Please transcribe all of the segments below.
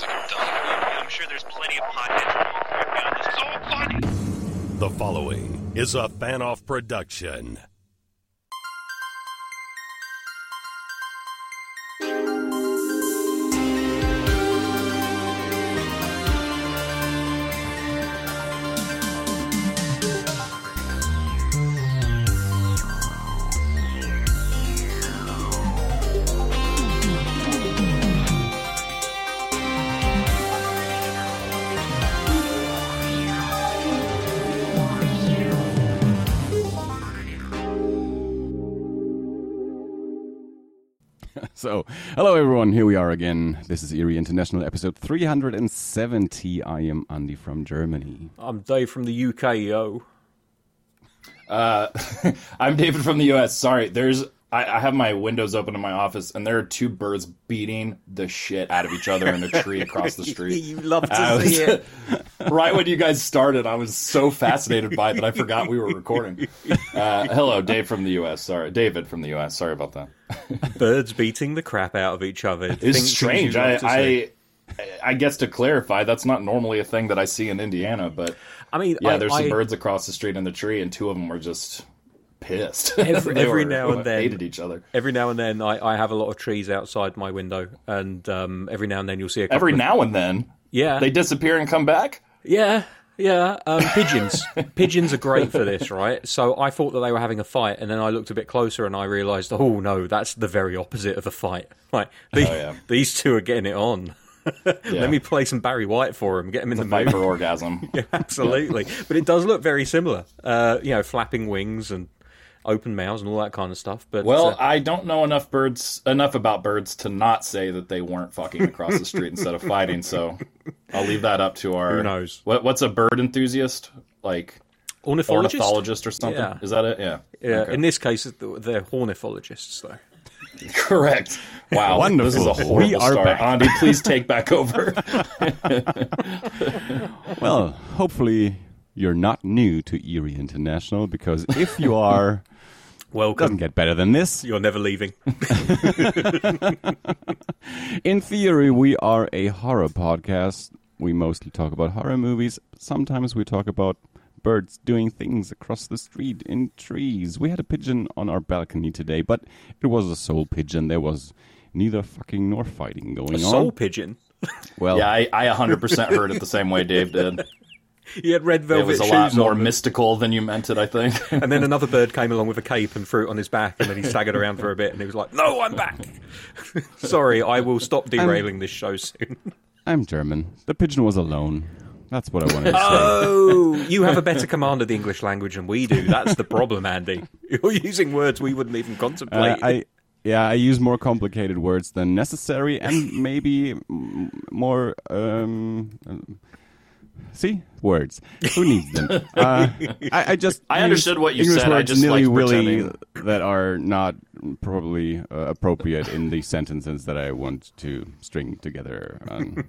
sounds like I'm done. I'm sure there's plenty of potheads who will me on this. So funny! The following is a fan off production. Hello everyone, here we are again. This is Eerie International episode 370. I am Andi from Germany. I'm Dave from the UK, yo. Uh, I'm David from the US. Sorry, there's I, I have my windows open in my office, and there are two birds beating the shit out of each other in a tree across the street. you love to I see was- it. right when you guys started, I was so fascinated by it that I forgot we were recording. Uh, hello, Dave from the US. Sorry, David from the US. Sorry about that. Birds beating the crap out of each other. It's Things- strange. things I, love to see. I I guess to clarify, that's not normally a thing that I see in Indiana, but I mean, yeah, I, there's I, some birds across the street in the tree, and two of them were just pissed. Every- every were- now and then- hated each other. Every now and then, I, I have a lot of trees outside my window, and um, every now and then you'll see a couple Every of- now and then, yeah, they disappear and come back. Yeah, yeah. Um, pigeons, pigeons are great for this, right? So I thought that they were having a fight, and then I looked a bit closer, and I realised, oh no, that's the very opposite of a fight. Like the, Oh, yeah. these two are getting it on. Let me play some Barry White for him, get him in the Fight mood. for orgasm. Absolutely, but it does look very similar. Uh, you know, flapping wings and open mouths and all that kind of stuff. But Well, uh, I don't know enough birds enough about birds to not say that they weren't fucking across the street instead of fighting. So I'll leave that up to our Who knows? What, what's a bird enthusiast like? ornithologist. Ornithologist or something? Yeah. Is that it? Yeah. Yeah, Okay. in this case, they're ornithologists, though. Correct. Wow. Wonderful. This is a horrible We are start. back. Andi, please take back over. Well, hopefully you're not new to Eerie International because if you are, doesn't Welcome. get better than this. You're never leaving. In theory, we are a horror podcast. We mostly talk about horror movies. Sometimes we talk about birds doing things across the street in trees. We had a pigeon on our balcony today, but it was a soul pigeon. There was neither fucking nor fighting going A on. soul pigeon. well, yeah, I, I 100% heard it the same way Dave did. He had red velvet. It was a shoes lot more on, mystical than you meant it, I think. and then another bird came along with a cape and threw it on his back, and then he staggered around for a bit, and he was like, "No, I'm back." Sorry, I will stop derailing this show soon. I'm German. The pigeon was alone. That's what I wanted to say. Oh, you have a better command of the English language than we do. That's the problem, Andi. You're using words we wouldn't even Uh, contemplate. I yeah, I use more complicated words than necessary, and maybe more. Um, see words. Who needs them? Uh, I, I just I understood what you English said, I words just nilly willy pretending. that are not probably uh, appropriate in the sentences that I want to string together. On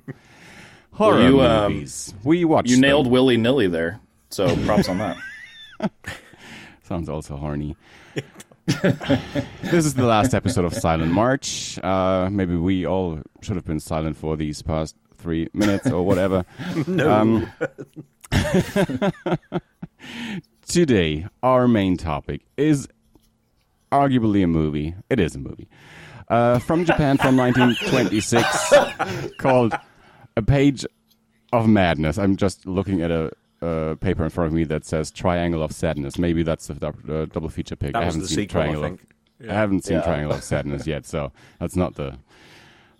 horror you, um, movies. we watched. You them. nailed willy nilly there. So props on that. Sounds also horny. this is the last episode of Silent March. Uh, maybe we all should have been silent for these past three minutes or whatever. no. Today, our main topic is arguably a movie. It is a movie. Uh, from Japan from 1926 called A Page of Madness. I'm just looking at a uh, paper in front of me that says Triangle of Sadness. Maybe that's the uh, double feature pick. That I haven't the seen sequel, I Triangle. think. Of, I haven't seen Yeah. Triangle of Sadness yet, so that's not the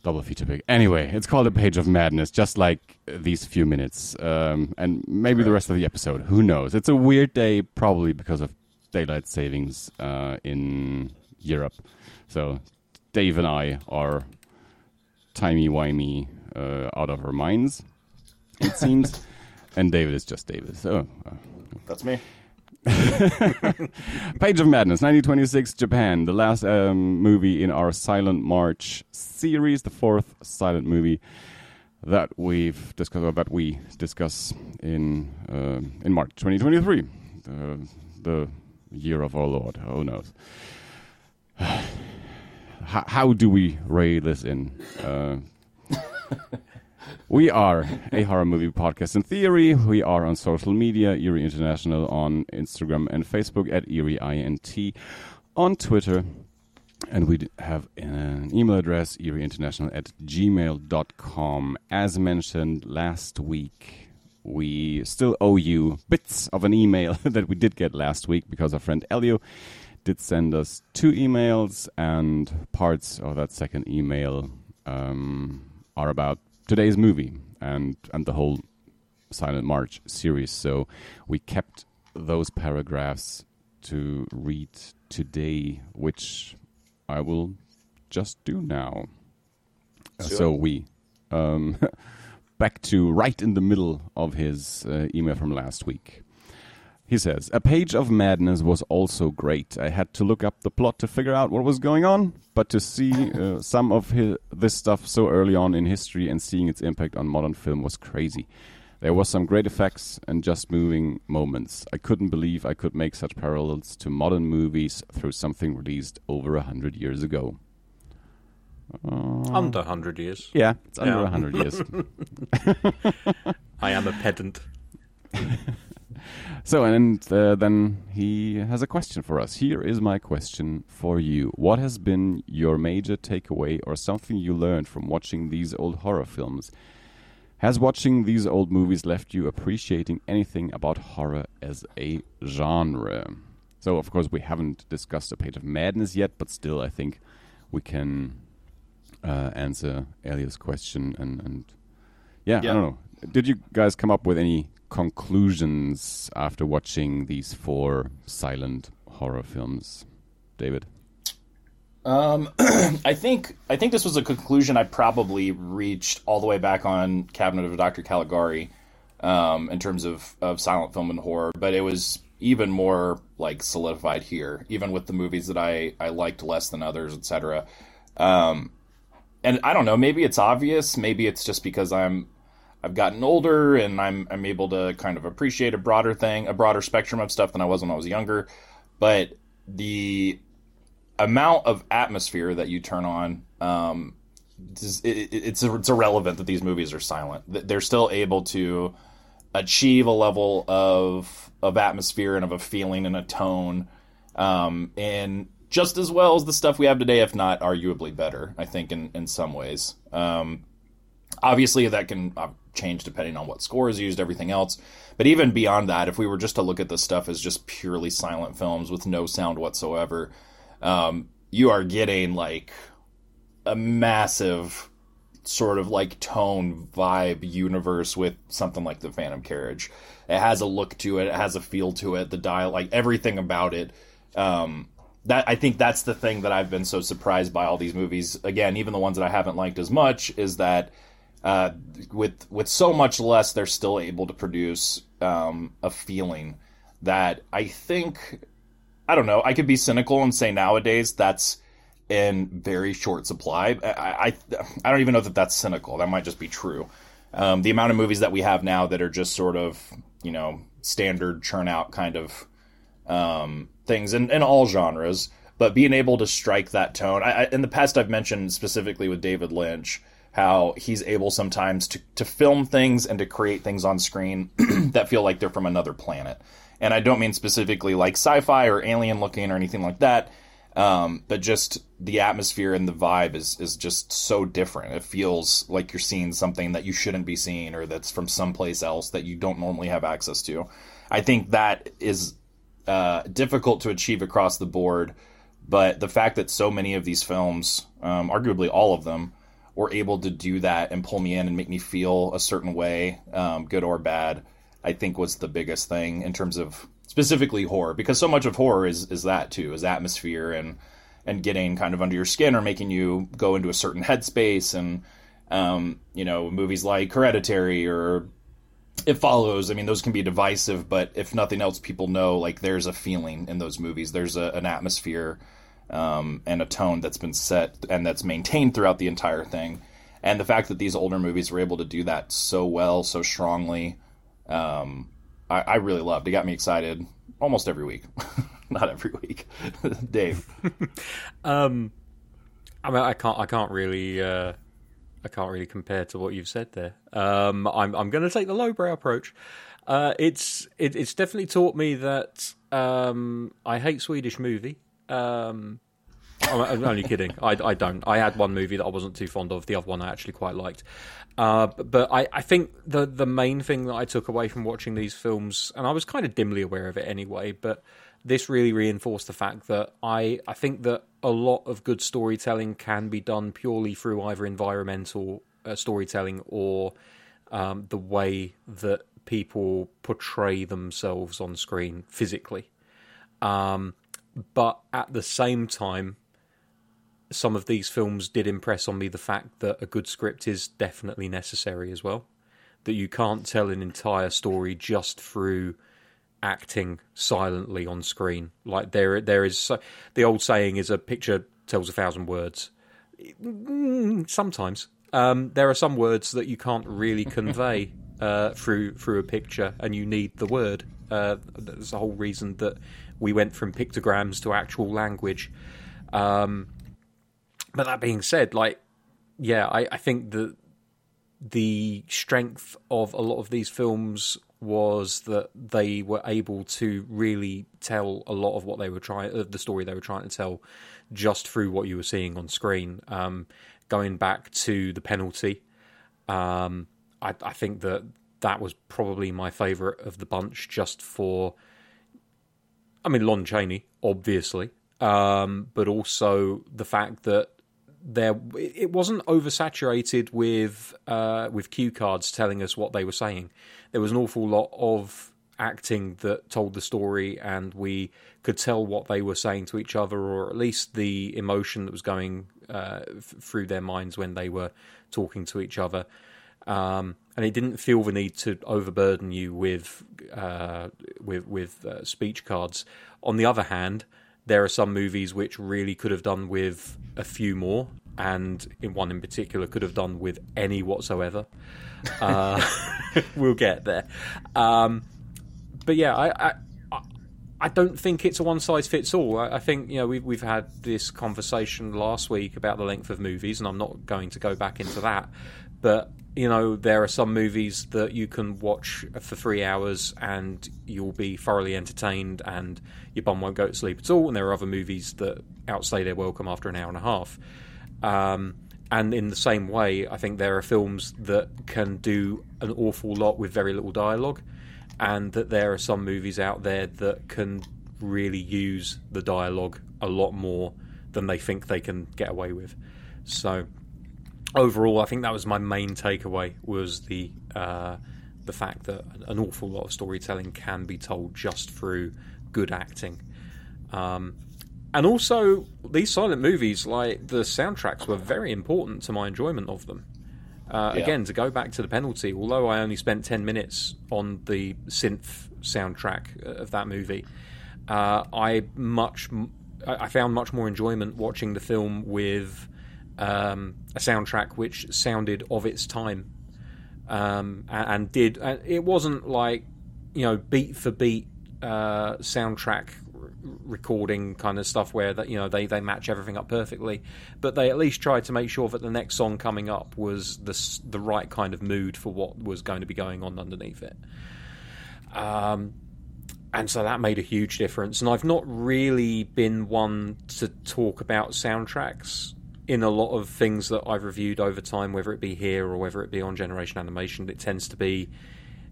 double feature pick. Anyway, it's called A Page of Madness, just like these few minutes, um, and maybe the rest of the episode. Who knows? It's a weird day, probably because of daylight savings uh, in Europe. So Dave and I are timey wimey uh, out of our minds, it seems. and David is just David. So, uh, That's me. Page of Madness, 1926, Japan. The last um, movie in our Silent March series, the fourth silent movie that we've discussed, or that we discuss in uh, in March 2023, uh, the year of our Lord. Who knows? how, how do we rail this in? Uh, We are a horror movie podcast in theory. We are on social media, Eerie International on Instagram and Facebook at Eerie INT on Twitter. And we have an email address, eerieinternational at gmail.com. As mentioned last week, we still owe you bits of an email that we did get last week because our friend Elio did send us two emails, and parts of that second email um, are about today's movie and, and the whole Silent March series. So we kept those paragraphs to read today, which I will just do now. Uh, So we um, back to right in the middle of his uh, email from last week. He says, A Page of Madness was also great. I had to look up the plot to figure out what was going on, but to see uh, some of hi this stuff so early on in history and seeing its impact on modern film was crazy. There was some great effects and just moving moments. I couldn't believe I could make such parallels to modern movies through something released over a hundred years ago. Under 100 years. Yeah, it's under Yeah. a hundred years. I am a pedant. So, and uh, then he has a question for us. Here is my question for you. What has been your major takeaway or something you learned from watching these old horror films? Has watching these old movies left you appreciating anything about horror as a genre? So, of course, we haven't discussed A Page of Madness yet, but still, I think we can uh, answer Elliot's question. And, and yeah, Yeah. I don't know. Did you guys come up with any conclusions after watching these four silent horror films, David? Um, I think I think this was a conclusion I probably reached all the way back on Cabinet of Dr. Caligari, um, in terms of, of silent film and horror, but it was even more like solidified here, even with the movies that I, I liked less than others, etc. Um, and I don't know, maybe it's obvious, maybe it's just because I'm I've gotten older and I'm I'm able to kind of appreciate a broader thing, a broader spectrum of stuff than I was when I was younger. But the amount of atmosphere that you turn on, um, is- it, it- it's it's irrelevant that these movies are silent. They're still able to achieve a level of of atmosphere and of a feeling and a tone, um, and just as well as the stuff we have today, if not arguably better. I think in in some ways. Um, obviously that can uh, change depending on what score is used everything else. But even beyond that if we were just to look at this stuff as just purely silent films with no sound whatsoever um, you are getting like a massive sort of like tone vibe universe with something like the phantom carriage. It has a look to it. It has a feel to it. The dial like everything about it. Um, that I think that's the thing that I've been so surprised by all these movies. Again, even the ones that I haven't liked as much, is that uh, with with so much less, they're still able to produce um, a feeling that I think I don't know. I could be cynical and say nowadays that's in very short supply. I I, I don't even know that that's cynical. That might just be true. Um, the amount of movies that we have now that are just sort of you know standard churn out kind of um, things in, in all genres, but being able to strike that tone. I, I, in the past, I've mentioned specifically with David Lynch how he's able sometimes to, to film things and to create things on screen that feel like they're from another planet. And I don't mean specifically like sci fi or alien looking or anything like that, um, but just the atmosphere and the vibe is, is just so different. It feels like you're seeing something that you shouldn't be seeing or that's from someplace else that you don't normally have access to. I think that is uh, difficult to achieve across the board. But the fact that so many of these films, um, arguably all of them, were able to do that and pull me in and make me feel a certain way, um, good or bad, I think was the biggest thing in terms of specifically horror. Because so much of horror is is that too, is atmosphere and and getting kind of under your skin or making you go into a certain headspace and um, you know movies like Hereditary or it follows. I mean, those can be divisive, but if nothing else, people know like there's a feeling in those movies. There's a, an atmosphere um, and a tone that's been set and that's maintained throughout the entire thing. And the fact that these older movies were able to do that so well, so strongly, um, I, I really loved. It got me excited almost every week. Not every week, Dave. Um, I mean, I can't, I can't really uh, I can't really compare to what you've said there. Um, I'm I'm going to take the lowbrow approach. Uh, it's it, it's definitely taught me that um, I hate Swedish movie. Um, I'm, I'm only kidding. I, I don't. I had one movie that I wasn't too fond of. The other one I actually quite liked. Uh, but I, I think the the main thing that I took away from watching these films, and I was kind of dimly aware of it anyway, but this really reinforced the fact that I I think that a lot of good storytelling can be done purely through either environmental uh, storytelling or um, the way that people portray themselves on screen physically. Um, but at the same time, some of these films did impress on me the fact that a good script is definitely necessary as well. That you can't tell an entire story just through acting silently on screen. Like there, there is so, the old saying is a picture tells a thousand words. Mm, Sometimes um, there are some words that you can't really convey uh, through through a picture, and you need the word. Uh, that's the whole reason that we went from pictograms to actual language. Um, but that being said, like, yeah, I, I think that the strength of a lot of these films was that they were able to really tell a lot of what they were trying, uh, the story they were trying to tell, just through what you were seeing on screen. Um, going back to the penalty, um, I, I think that that was probably my favourite of the bunch, just for. I mean, Lon Chaney, obviously, um, but also the fact that there it wasn't oversaturated with uh, with cue cards telling us what they were saying. There was an awful lot of acting that told the story, and we could tell what they were saying to each other, or at least the emotion that was going uh, f- through their minds when they were talking to each other. Um, and it didn't feel the need to overburden you with uh, with with uh, speech cards. On the other hand, there are some movies which really could have done with a few more, and in one in particular could have done with any whatsoever. Uh, we'll get there. Um, but yeah, I, I I don't think it's a one size fits all. I, I think you know we've we've had this conversation last week about the length of movies, and I'm not going to go back into that. But you know there are some movies that you can watch for three hours and you'll be thoroughly entertained, and your bum won't go to sleep at all. And there are other movies that outstay their welcome after an hour and a half. Um, and in the same way, I think there are films that can do an awful lot with very little dialogue and that there are some movies out there that can really use the dialogue a lot more than they think they can get away with. So overall, I think that was my main takeaway was the uh, the fact that an awful lot of storytelling can be told just through good acting. Um, and also, these silent movies, like the soundtracks, were very important to my enjoyment of them. Uh, Yeah. Again, to go back to the penalty, although I only spent 10 minutes on the synth soundtrack of that movie, uh, I much I I found much more enjoyment watching the film with um, a soundtrack which sounded of its time um, and, and did. And it wasn't like you know beat for beat uh, soundtrack r- recording kind of stuff where that you know they, they match everything up perfectly, but they at least tried to make sure that the next song coming up was the the right kind of mood for what was going to be going on underneath it. Um, and so that made a huge difference. And I've not really been one to talk about soundtracks in a lot of things that I've reviewed over time, whether it be here or whether it be on Generation Animation. It tends to be,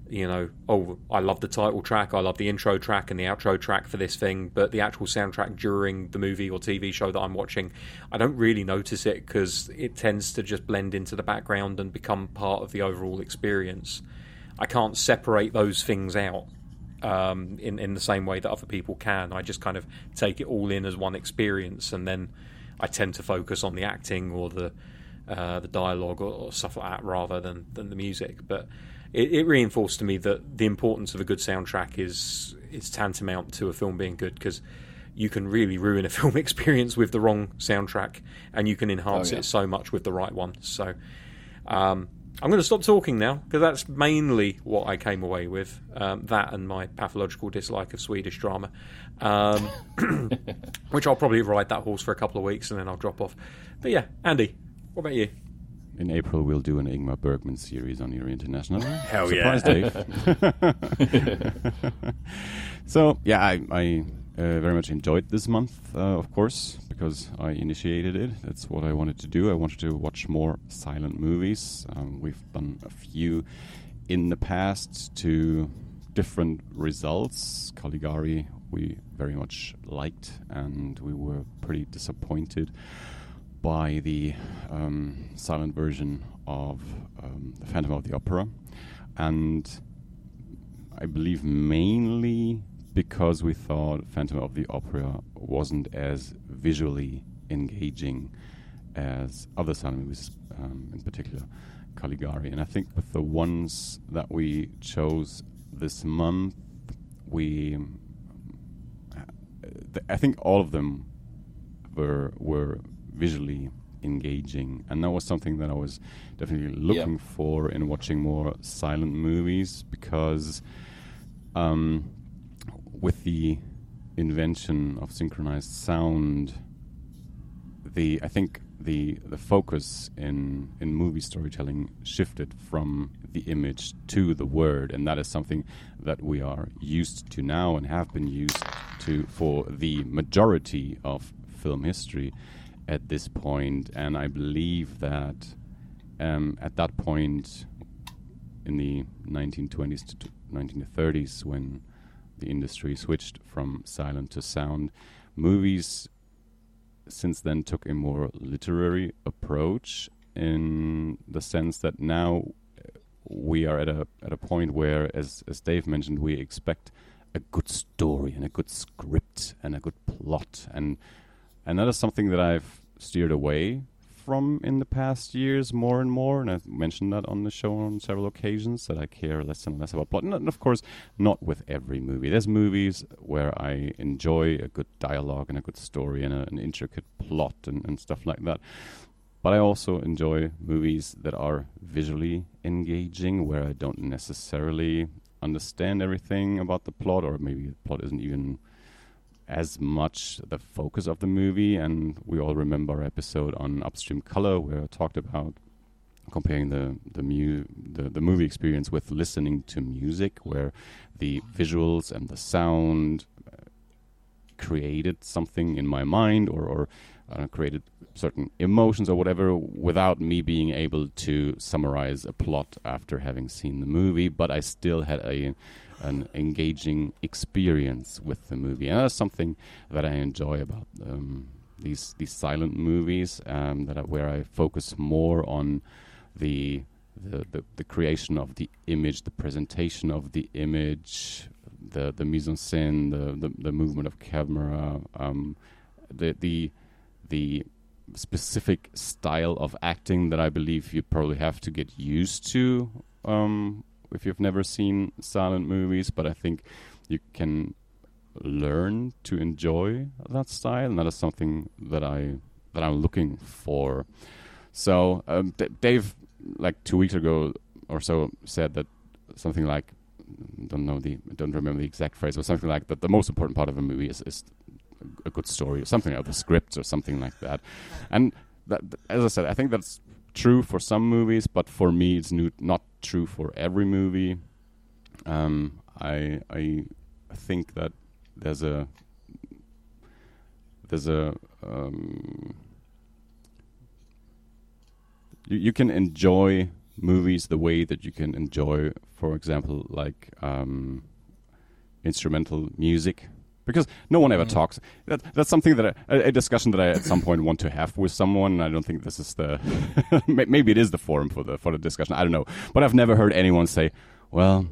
you know, oh, I love the title track, I love the intro track and the outro track for this thing, but the actual soundtrack during the movie or TV show that I'm watching, I don't really notice it because it tends to just blend into the background and become part of the overall experience. I can't separate those things out um, in in the same way that other people can. I just kind of take it all in as one experience, and then I tend to focus on the acting or the uh, the dialogue or, or stuff like that rather than than the music. But it, it reinforced to me that the importance of a good soundtrack is is tantamount to a film being good because. You can really ruin a film experience with the wrong soundtrack, and you can enhance Oh, yeah. it so much with the right one. So, um, I'm going to stop talking now because that's mainly what I came away with. Um, that and my pathological dislike of Swedish drama, um, which I'll probably ride that horse for a couple of weeks and then I'll drop off. But yeah, Andi, what about you? in April we'll do an Ingmar Bergman series on Eerie International. Hell Surprise, yeah. Dave. so yeah, I, I uh, very much enjoyed this month, uh, of course, because I initiated it. That's what I wanted to do. I wanted to watch more silent movies. Um, we've done a few in the past to different results. Caligari we very much liked, and we were pretty disappointed by the um, silent version of um, The Phantom of the Opera. And I believe mainly because we thought Phantom of the Opera wasn't as visually engaging as other silent movies, um, in particular Caligari. And I think with the ones that we chose this month, we, uh, th- I think all of them were were visually engaging, and that was something that I was definitely looking for in watching more silent movies because um, with the invention of synchronized sound, the I think the the focus in in movie storytelling shifted from the image to the word, and that is something that we are used to now and have been used to for the majority of film history at this point. And I believe that um, at that point in the 1920s to t- 1930s, when the industry switched from silent to sound, movies since then took a more literary approach in the sense that now we are at a at a point where, as as Dave mentioned, we expect a good story and a good script and a good plot, and and that is something that I've steered away from in the past years more and more, and I've mentioned that on the show on several occasions that I care less and less about plot. And of course, not with every movie. There's movies where I enjoy a good dialogue and a good story and a, an intricate plot and, and stuff like that. But I also enjoy movies that are visually engaging, where I don't necessarily understand everything about the plot, or maybe the plot isn't even as much the focus of the movie. And we all remember our episode on Upstream Color, where I talked about comparing the the, mu- the the movie experience with listening to music, where the visuals and the sound uh, created something in my mind, or or uh, created certain emotions or whatever, without me being able to summarize a plot after having seen the movie. But I still had a an engaging experience with the movie, and that's something that I enjoy about um, these these silent movies. Um, that I, where I focus more on the, the the the creation of the image, the presentation of the image, the the mise en scène, the the, the movement of camera, um, the the the specific style of acting that I believe you probably have to get used to um, if you've never seen silent movies. But I think you can learn to enjoy that style, and that is something that I that I'm looking for. So um, Dave, like two weeks ago or so, said that something like don't know the don't remember the exact phrase, but something like that. The most important part of a movie is, is a good story, or something like the script, or something like that. And that, as I said, I think that's true for some movies, but for me, it's not true for every movie. Um, I I think that there's a there's a um, you, you can enjoy movies the way that you can enjoy, for example, like um, instrumental music. Because no one ever talks. That, that's something that I, a, a discussion that I at some point want to have with someone. I don't think this is the maybe it is the forum for the for the discussion. I don't know, but I've never heard anyone say, "Well,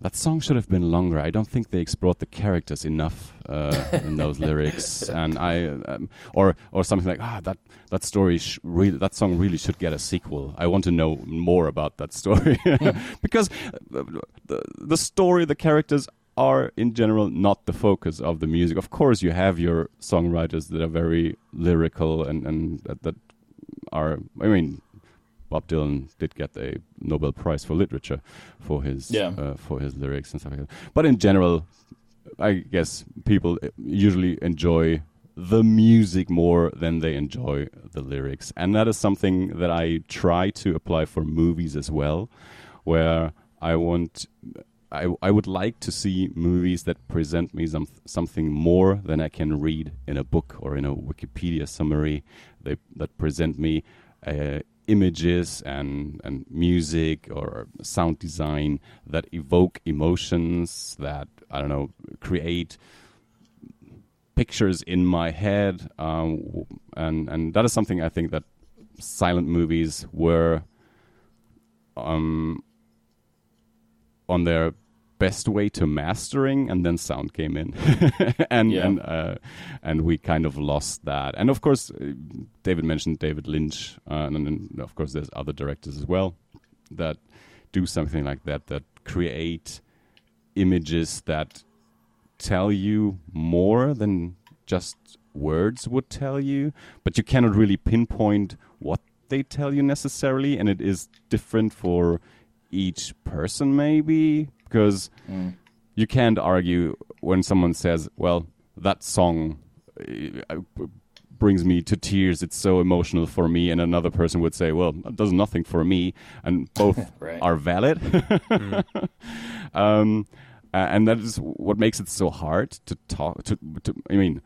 that song should have been longer. I don't think they explored the characters enough uh, in those lyrics, and I, um, or or something like, ah, that that story, sh- really, that song really should get a sequel. I want to know more about that story because uh, the the story, the characters are in general not the focus of the music. Of course, you have your songwriters that are very lyrical and and that, that are. I mean, Bob Dylan did get a Nobel Prize for literature for his Yeah. uh, for his lyrics and stuff like that. But in general, I guess people uh, usually enjoy the music more than they enjoy the lyrics. And that is something that I try to apply for movies as well, where I want. I, I would like to see movies that present me some, something more than I can read in a book or in a Wikipedia summary. They, that present me uh, images and, and music or sound design that evoke emotions, that, I don't know, create pictures in my head, um, and and that is something I think that silent movies were um, on their best way to mastering, and then sound came in, and Yeah. and uh, and we kind of lost that. And of course, uh, David mentioned David Lynch, uh, and then of course there's other directors as well that do something like that that create images that tell you more than just words would tell you, but you cannot really pinpoint what they tell you necessarily, and it is different for each person, maybe? Because you can't argue when someone says, "Well, that song." uh, brings me to tears. It's so emotional for me. And another person would say well it does nothing for me. And both Right. are valid. Um, uh, and that is what makes it so hard to talk to, to i mean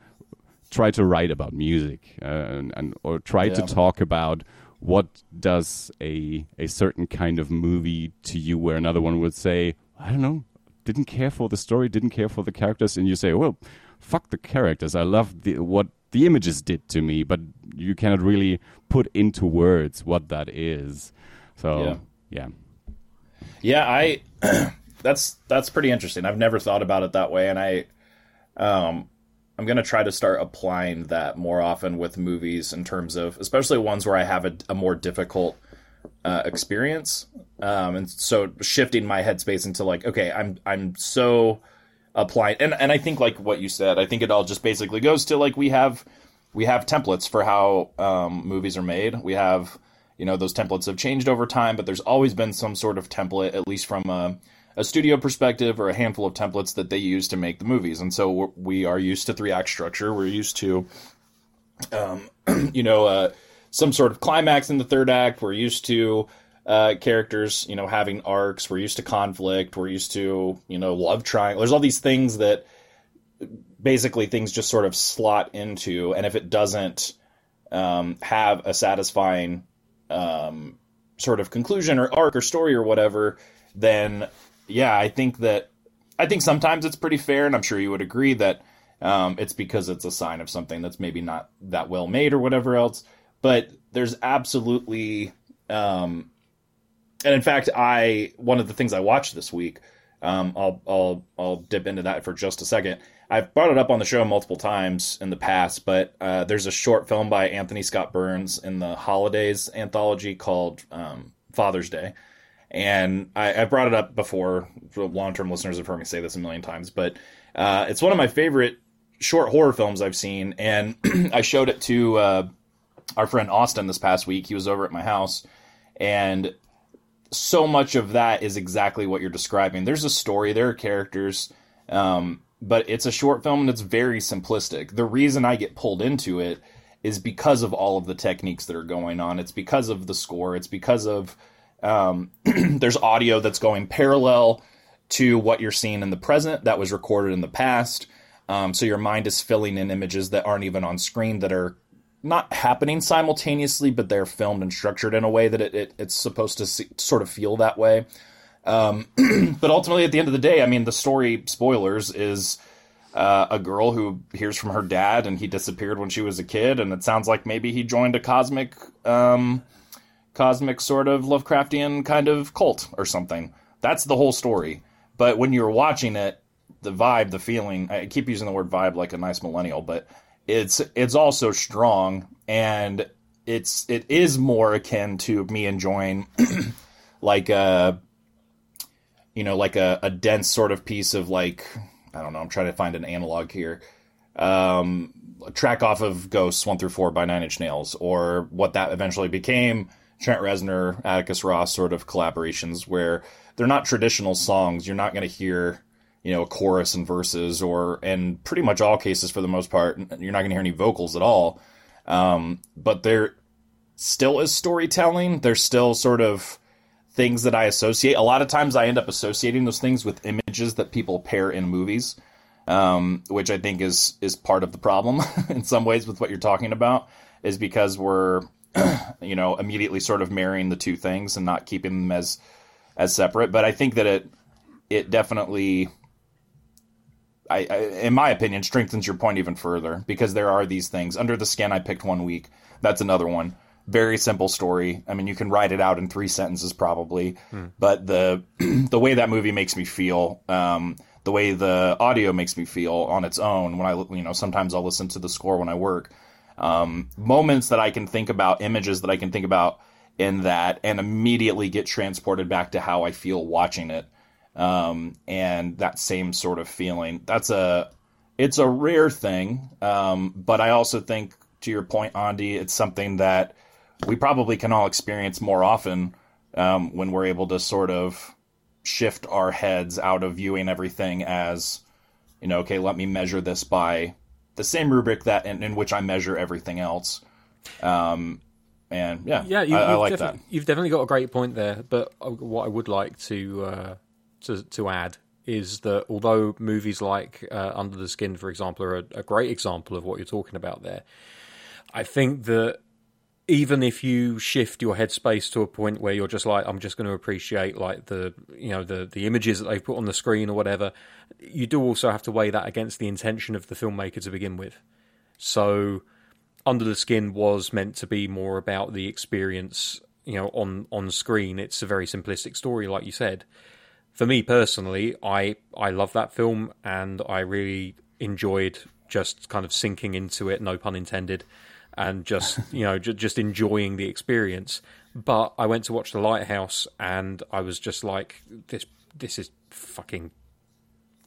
try to write about music uh, and, and or try to talk about what does a a certain kind of movie to you where another one would say i don't know didn't care for the story didn't care for the characters and you say well fuck the characters i love the what the images did to me but you cannot really put into words what that is so Yeah. yeah Yeah, I that's that's pretty interesting. I've never thought about it that way, and I um I'm gonna try to start applying that more often with movies in terms of especially ones where I have a, a more difficult uh, experience, um, and so shifting my headspace into like, okay, I'm I'm so applying, and and I think like what you said, I think it all just basically goes to like we have we have templates for how um, movies are made. We have you know those templates have changed over time, but there's always been some sort of template, at least from a, a studio perspective, or a handful of templates that they use to make the movies. And so we are used to three act structure. We're used to, um, you know, uh, some sort of climax in the third act. We're used to uh, characters, you know, having arcs. We're used to conflict. We're used to, you know, love triangle. There's all these things that basically things just sort of slot into, and if it doesn't um, have a satisfying um, sort of conclusion or arc or story or whatever, then yeah, I think that I think sometimes it's pretty fair, and I'm sure you would agree that um, it's because it's a sign of something that's maybe not that well made or whatever else. But there's absolutely, um, and in fact, I one of the things I watched this week, um, I'll I'll I'll dip into that for just a second. I've brought it up on the show multiple times in the past, but uh, there's a short film by Anthony Scott Burns in the Holidays anthology called um, Father's Day. And I, I brought it up before. Long term listeners have heard me say this a million times, but uh, it's one of my favorite short horror films I've seen. And I showed it to uh, our friend Austin this past week. He was over at my house, and so much of that is exactly what you're describing. There's a story, there are characters, um, but it's a short film and it's very simplistic. The reason I get pulled into it is because of all of the techniques that are going on. It's because of the score. It's because of um, there's audio that's going parallel to what you're seeing in the present that was recorded in the past. Um, so your mind is filling in images that aren't even on screen that are not happening simultaneously, but they're filmed and structured in a way that it, it, it's supposed to see, sort of feel that way. Um, but ultimately, at the end of the day, I mean, the story spoilers is uh, a girl who hears from her dad, and he disappeared when she was a kid, and it sounds like maybe he joined a cosmic, um, cosmic sort of Lovecraftian kind of cult or something. That's the whole story. But when you're watching it, the vibe, the feeling, I keep using the word vibe like a nice millennial, but it's it's also strong and it's it is more akin to me enjoying like a you know like a, a dense sort of piece of like I don't know I'm trying to find an analog here um track off of Ghosts one through four by Nine Inch Nails or what that eventually became Trent Reznor Atticus Ross sort of collaborations where they're not traditional songs you're not going to hear you know a chorus and verses, or in pretty much all cases for the most part, you're not going to hear any vocals at all. Um, but there still is storytelling. There's still sort of things that I associate. A lot of times I end up associating those things with images that people pair in movies, um, which I think is is part of the problem in some ways with what you're talking about, is because we're you know immediately sort of marrying the two things and not keeping them as as separate. But I think that it it definitely. I, I, in my opinion, strengthens your point even further because there are these things. Under the Skin, I picked one week. That's another one very simple story. I mean, you can write it out in three sentences probably, hmm. but the the way that movie makes me feel, um, the way the audio makes me feel on its own. When I you know sometimes I'll listen to the score when I work. Um, moments that I can think about, images that I can think about in that, and immediately get transported back to how I feel watching it, um, and that same sort of feeling. That's a it's a rare thing, um, but I also think to your point, Andi, it's something that we probably can all experience more often um, when we're able to sort of shift our heads out of viewing everything as, you know, okay, let me measure this by the same rubric that in, in which I measure everything else. Um, and yeah, yeah, you, I, I like that. You've definitely got a great point there. But uh, what I would like to uh, to to add is that although movies like uh, Under the Skin, for example, are a, a great example of what you're talking about there, I think that even if you shift your headspace to a point where you're just like, I'm just going to appreciate like the you know the the images that they've put on the screen or whatever, you do also have to weigh that against the intention of the filmmaker to begin with. So, Under the Skin was meant to be more about the experience, you know, on on screen. It's a very simplistic story, like you said. For me personally, I I love that film and I really enjoyed just kind of sinking into it. No pun intended and just you know j- just enjoying the experience. But I went to watch The Lighthouse, and I was just like, this this is fucking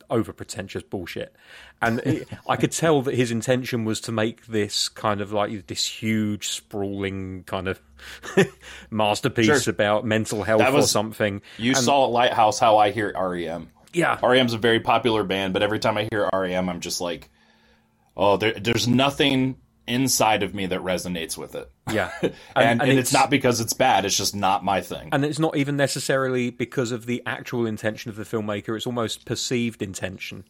over pretentious bullshit. And it, I could tell that his intention was to make this kind of like this huge, sprawling kind of masterpiece sure. about mental health was, or something. You and, saw at Lighthouse how I hear REM. Yeah. REM's a very popular band, but every time I hear REM, I'm just like, oh, there, there's nothing inside of me that resonates with it. Yeah. and, and, and, and it's, it's, not because it's bad, it's just not my thing. And it's not even necessarily because of the actual intention of the filmmaker, it's almost perceived intention.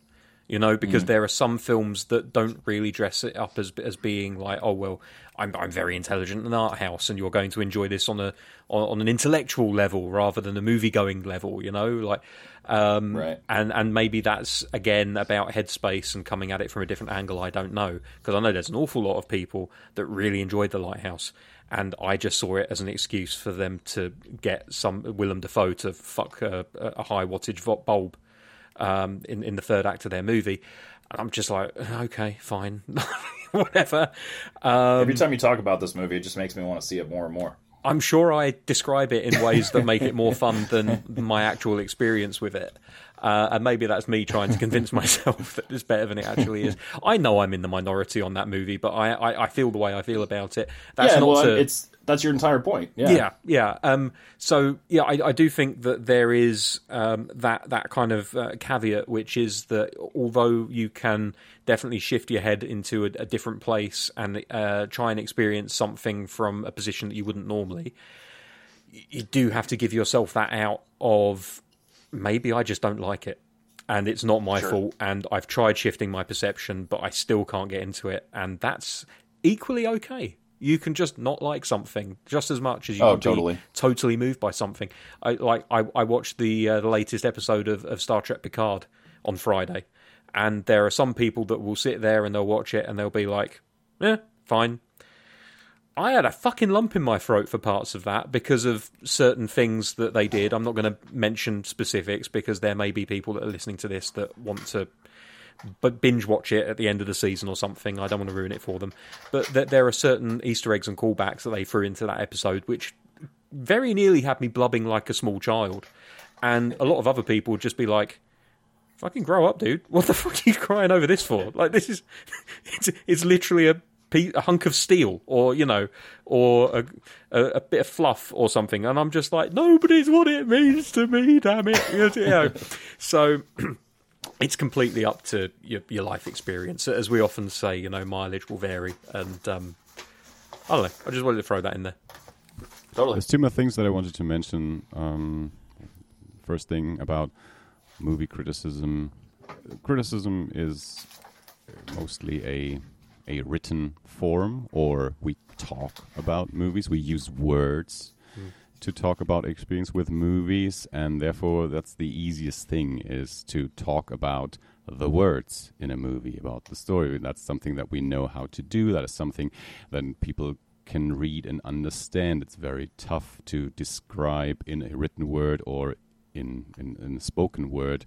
You know, because mm. there are some films that don't really dress it up as as being like, oh well, I'm I'm very intelligent in an art house, and you're going to enjoy this on a on, on an intellectual level rather than a movie going level. You know, like um, right. And and maybe that's again about headspace and coming at it from a different angle. I don't know because I know there's an awful lot of people that really enjoyed the Lighthouse, and I just saw it as an excuse for them to get some Willem Dafoe to fuck a, a high wattage bulb um, in in the third act of their movie. And I'm just like, okay, fine, whatever. Um, Every time you talk about this movie, it just makes me want to see it more and more. I'm sure I describe it in ways that make it more fun than my actual experience with it. Uh, and maybe that's me trying to convince myself that it's better than it actually is. I know I'm in the minority on that movie, but I, I, I feel the way I feel about it. That's yeah, not well, to, it's that's your entire point. Yeah, yeah, yeah. Um, so yeah, I, I, do think that there is um, that that kind of uh, caveat, which is that although you can definitely shift your head into a, a different place and uh, try and experience something from a position that you wouldn't normally, you do have to give yourself that out of maybe I just don't like it. And it's not my sure. fault, and I've tried shifting my perception, but I still can't get into it, and that's equally okay. You can just not like something just as much as you oh, can totally. be totally moved by something. I like I, I watched the uh, the latest episode of, of Star Trek Picard on Friday, and there are some people that will sit there and they'll watch it and they'll be like, "Yeah, fine." I had a fucking lump in my throat for parts of that because of certain things that they did. I'm not going to mention specifics because there may be people that are listening to this that want to but binge watch it at the end of the season or something. I don't want to ruin it for them. But th- there are certain Easter eggs and callbacks that they threw into that episode, which very nearly had me blubbing like a small child. And a lot of other people would just be like, "Fucking grow up, dude! What the fuck are you crying over this for? Like this is, it's, it's literally a." a hunk of steel, or you know, or a, a, a, bit of fluff or something, and I'm just like, nobody's what it means to me, damn it, you know. so it's completely up to your, your life experience. As we often say, you know, mileage will vary, and um, I don't know. I just wanted to throw that in there. Totally. There's two more things that I wanted to mention. Um, first thing about movie criticism. Criticism is mostly a a written form, or we talk about movies. We use words to talk about experience with movies, and therefore that's the easiest thing is to talk about the words in a movie about the story. That's something that we know how to do. That is something that people can read and understand. It's very tough to describe in a written word or in in, in a spoken word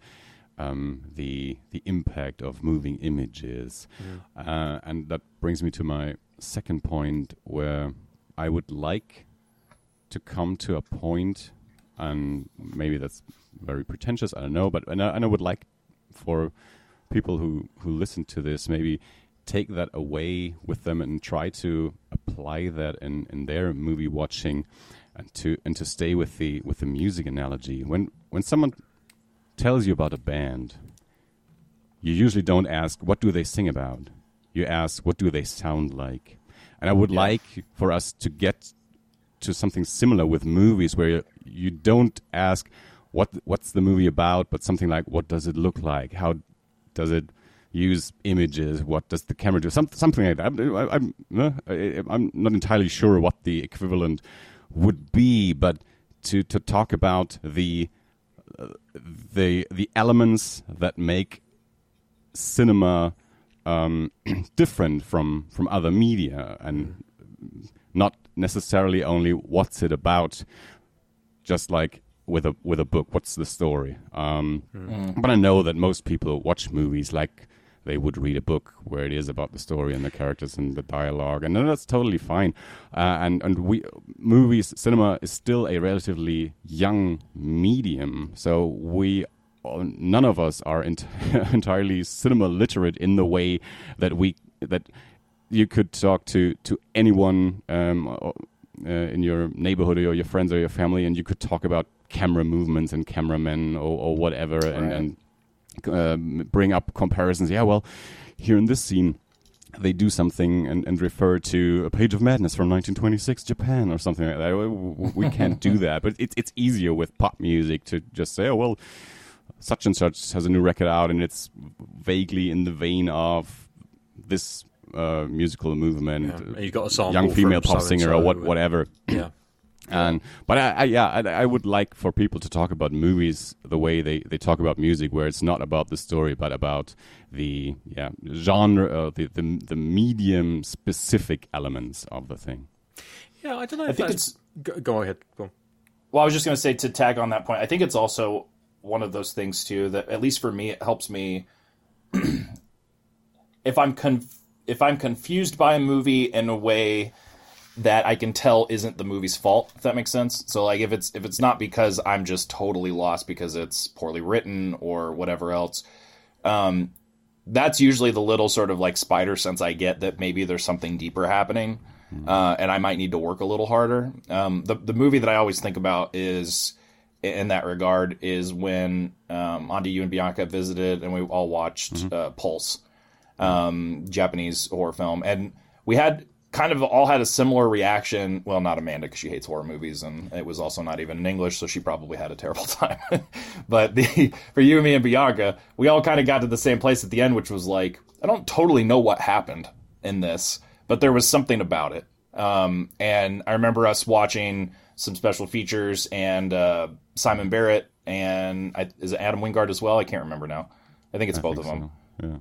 um, the the impact of moving images, uh, and that brings me to my second point, where I would like to come to a point, and maybe that's very pretentious. I don't know, but and I, and I would like for people who who listen to this maybe take that away with them and try to apply that in, in their movie watching and to and to stay with the with the music analogy. When when someone tells you about a band you usually don't ask what do they sing about? You ask what do they sound like? And i would like for us to get to something similar with movies where you, don't ask what what's the movie about but something like what does it look like? How does it use images? What does the camera do? Some, something like that. I, I'm, uh, I'm not entirely sure what the equivalent would be but to, to talk about the uh, the the elements that make cinema um, different from from other media and not necessarily only what's it about just like with a with a book what's the story? Um, but i know that most people watch movies like they would read a book where it is about the story and the characters and the dialogue and that's totally fine. Uh, and and we movies cinema is still a relatively young medium so we none of us are ent- entirely cinema literate in the way that we that you could talk to to anyone um, uh, in your neighborhood or your friends or your family, and you could talk about camera movements and cameramen or, or whatever, and, and um, bring up comparisons. Yeah, well, here in this scene. They do something and, and refer to a page of madness from 1926 Japan or something like that. We can't do that, but it's it's easier with pop music to just say, oh well, such and such has a new record out and it's vaguely in the vein of this uh, musical movement, Yeah, you got a sample young female from pop singer or so-and-so what, whatever. Yeah. And but I, I yeah I, I would like for people to talk about movies the way they, they talk about music, where it's not about the story but about the yeah genre, uh, the, the the medium specific elements of the thing. Yeah, I don't know. I if think that's... Go, go ahead. Go on. Well, I was just going to say to tag on that point. I think it's also one of those things too that, at least for me, it helps me if I'm conf- if I'm confused by a movie in a way that I can tell isn't the movie's fault. If that makes sense. So like if it's if it's not because I'm just totally lost because it's poorly written or whatever else. Um, that's usually the little sort of like spider sense I get that maybe there's something deeper happening, uh, and I might need to work a little harder. Um, the the movie that I always think about is in that regard is when um, Andi, you and Bianca visited, and we all watched uh, Pulse, um, Japanese horror film, and we had kind of all had a similar reaction. Well, not Amanda because she hates horror movies, and it was also not even in English, so she probably had a terrible time. but the for you and me and Bianca, we all kind of got to the same place at the end, which was like, I don't totally know what happened in this, but there was something about it. Um, and I remember us watching some special features and uh, Simon Barrett and I, is it Adam Wingard as well? I can't remember now. I think it's both of them Yeah.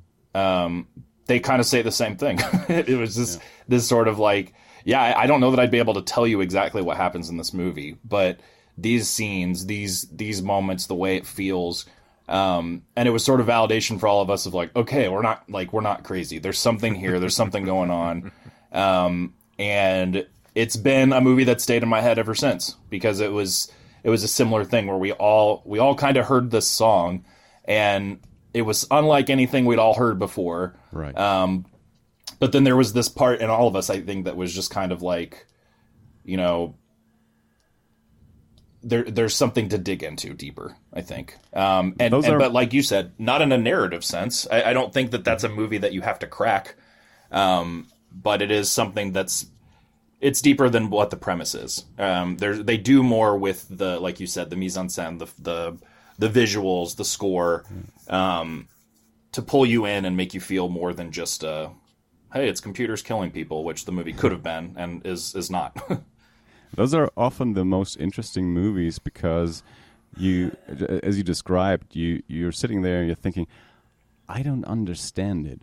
They kind of say the same thing. it was just this sort of like, yeah, I, I don't know that I'd be able to tell you exactly what happens in this movie, but these scenes, these these moments, the way it feels, um, and it was sort of validation for all of us of like, okay, we're not like we're not crazy. There's something here. There's something going on, um, and it's been a movie that stayed in my head ever since because it was it was a similar thing where we all we all kind of heard this song and it was unlike anything we'd all heard before Right. um, but then there was this part in all of us, I think, that was just kind of like, you know, there there's something to dig into deeper. I think, um, and, are- but like you said, not in a narrative sense. I, I don't think that that's a movie that you have to crack, um, but it is something that's it's deeper than what the premise is. Um, they do more with the like you said the mise en scène, the the the visuals, the score, um, to pull you in and make you feel more than just uh, hey, it's computers killing people, which the movie could have been and is is not. Those are often the most interesting movies because you, as you described, you you're sitting there and you're thinking, I don't understand it.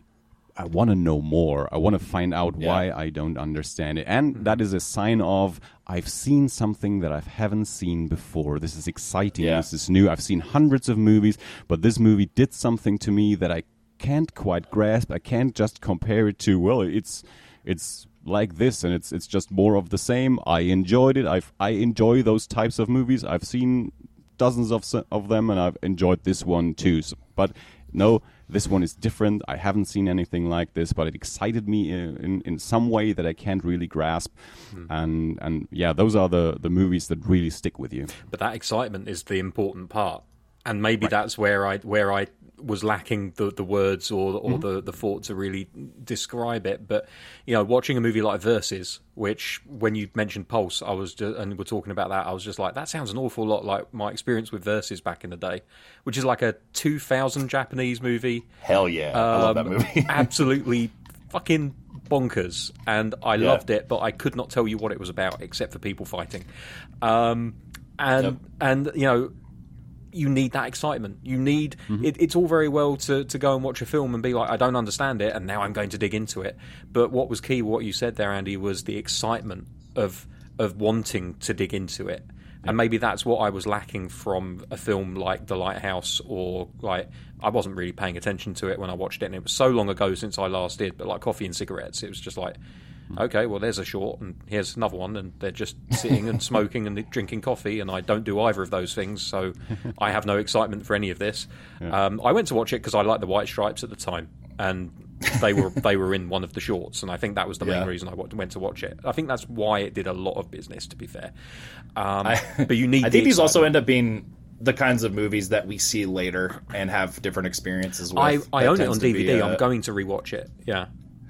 I want to know more. I want to find out Yeah. why I don't understand it. And that is a sign of I've seen something that I haven't seen before. This is exciting. Yeah. This is new. I've seen hundreds of movies, but this movie did something to me that I can't quite grasp. I can't just compare it to well, it's it's like this and it's it's just more of the same. I enjoyed it. I've I enjoy those types of movies. I've seen dozens of of them and I've enjoyed this one too. So, but no, this one is different. I haven't seen anything like this, but it excited me in in, in some way that I can't really grasp. Hmm. And and yeah, those are the the movies that really stick with you. but that excitement is the important part and maybe that's where i where i was lacking the the words or or the the thought to really describe it but you know watching a movie like versus which when you mentioned pulse i was just, and we're talking about that i was just like that sounds an awful lot like my experience with versus back in the day which is like a 2000 japanese movie Hell yeah, I love that um, movie. absolutely fucking bonkers, and I Yeah. loved it, but I could not tell you what it was about except for people fighting. Um, and Yep. and you know. You need that excitement. You need Mm-hmm. it, it's all very well to, to go and watch a film and be like, I don't understand it, and now I'm going to dig into it. But what was key, what you said there, Andi, was the excitement of of wanting to dig into it. And maybe that's what I was lacking from a film like The Lighthouse, or like I wasn't really paying attention to it when I watched it, and it was so long ago since I last did. But like Coffee and Cigarettes, it was just like, okay, well, there's a short, and here's another one, and they're just sitting and smoking and drinking coffee, and I don't do either of those things, so I have no excitement for any of this. Um, I went to watch it because I liked the White Stripes at the time, and they were they were in one of the shorts, and I think that was the Yeah. main reason I went to watch it. I think that's why it did a lot of business, to be fair. Um, but you need. I the think these also end up being the kinds of movies that we see later and have different experiences with. I, I own it on DVD. I'm going to rewatch it. Yeah.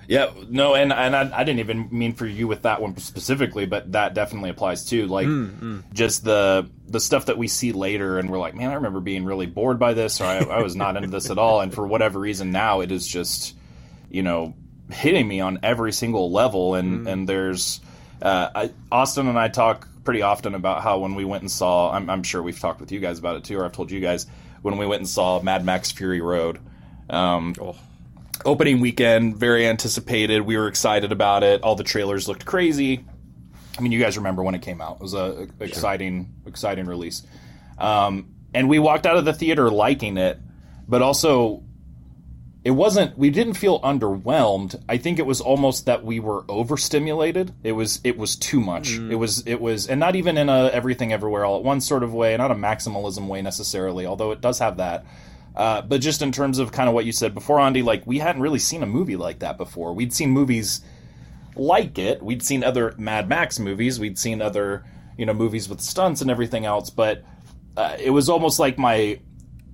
Yeah, no, and and I, I didn't even mean for you with that one specifically, but that definitely applies too. Like just the the stuff that we see later, and we're like, man, I remember being really bored by this, or I, I was not into this at all, and for whatever reason, now it is just, you know, hitting me on every single level, and and there's, uh, I, Austin and I talk pretty often about how when we went and saw, I'm, I'm sure we've talked with you guys about it too, or I've told you guys when we went and saw Mad Max Fury Road. Um, Oh, opening weekend, very anticipated. We were excited about it. All the trailers looked crazy. I mean, you guys remember when it came out? It was a exciting, exciting release. Um, and we walked out of the theater liking it, but also it wasn't. We didn't feel underwhelmed. I think it was almost that we were overstimulated. It was it was too much. It was it was, and not even in a everything everywhere all at once sort of way, not a maximalism way necessarily. Although it does have that. Uh, but just in terms of kind of what you said before, Andi, like we hadn't really seen a movie like that before. We'd seen movies like it. We'd seen other Mad Max movies. We'd seen other, you know, movies with stunts and everything else. But uh, it was almost like my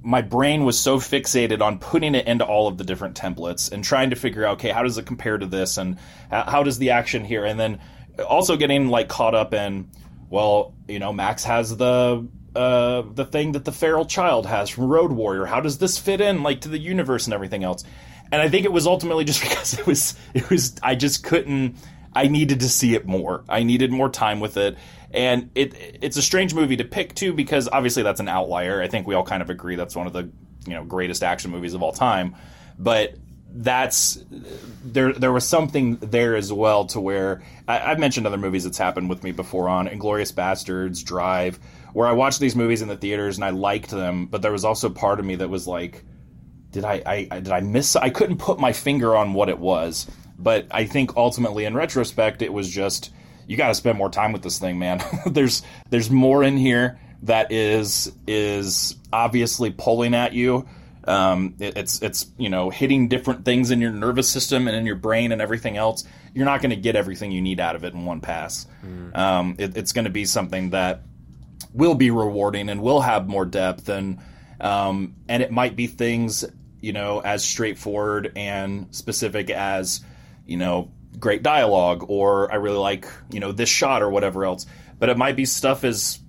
my brain was so fixated on putting it into all of the different templates and trying to figure out, okay, how does it compare to this, and how, how does the action here, and then also getting like caught up in, well, you know, Max has the uh, the thing that the feral child has from Road Warrior. How does this fit in, like, to the universe and everything else? And I think it was ultimately just because it was it was I just couldn't. I needed to see it more. I needed more time with it, and it it's a strange movie to pick too because obviously that's an outlier. I think we all kind of agree that's one of the you know greatest action movies of all time, but that's there there was something there as well to where I, I've mentioned other movies that's happened with me before on Inglourious Basterds, Drive, where I watched these movies in the theaters and I liked them, but there was also part of me that was like, did I, I, I did I miss? I couldn't put my finger on what it was, but I think ultimately in retrospect it was just you got to spend more time with this thing, man. there's there's more in here that is is obviously pulling at you. Um, it, it's it's you know hitting different things in your nervous system and in your brain and everything else. You're not going to get everything you need out of it in one pass. Um, it, it's going to be something that will be rewarding and will have more depth and um, and it might be things you know as straightforward and specific as you know great dialogue or I really like you know this shot or whatever else. But it might be stuff as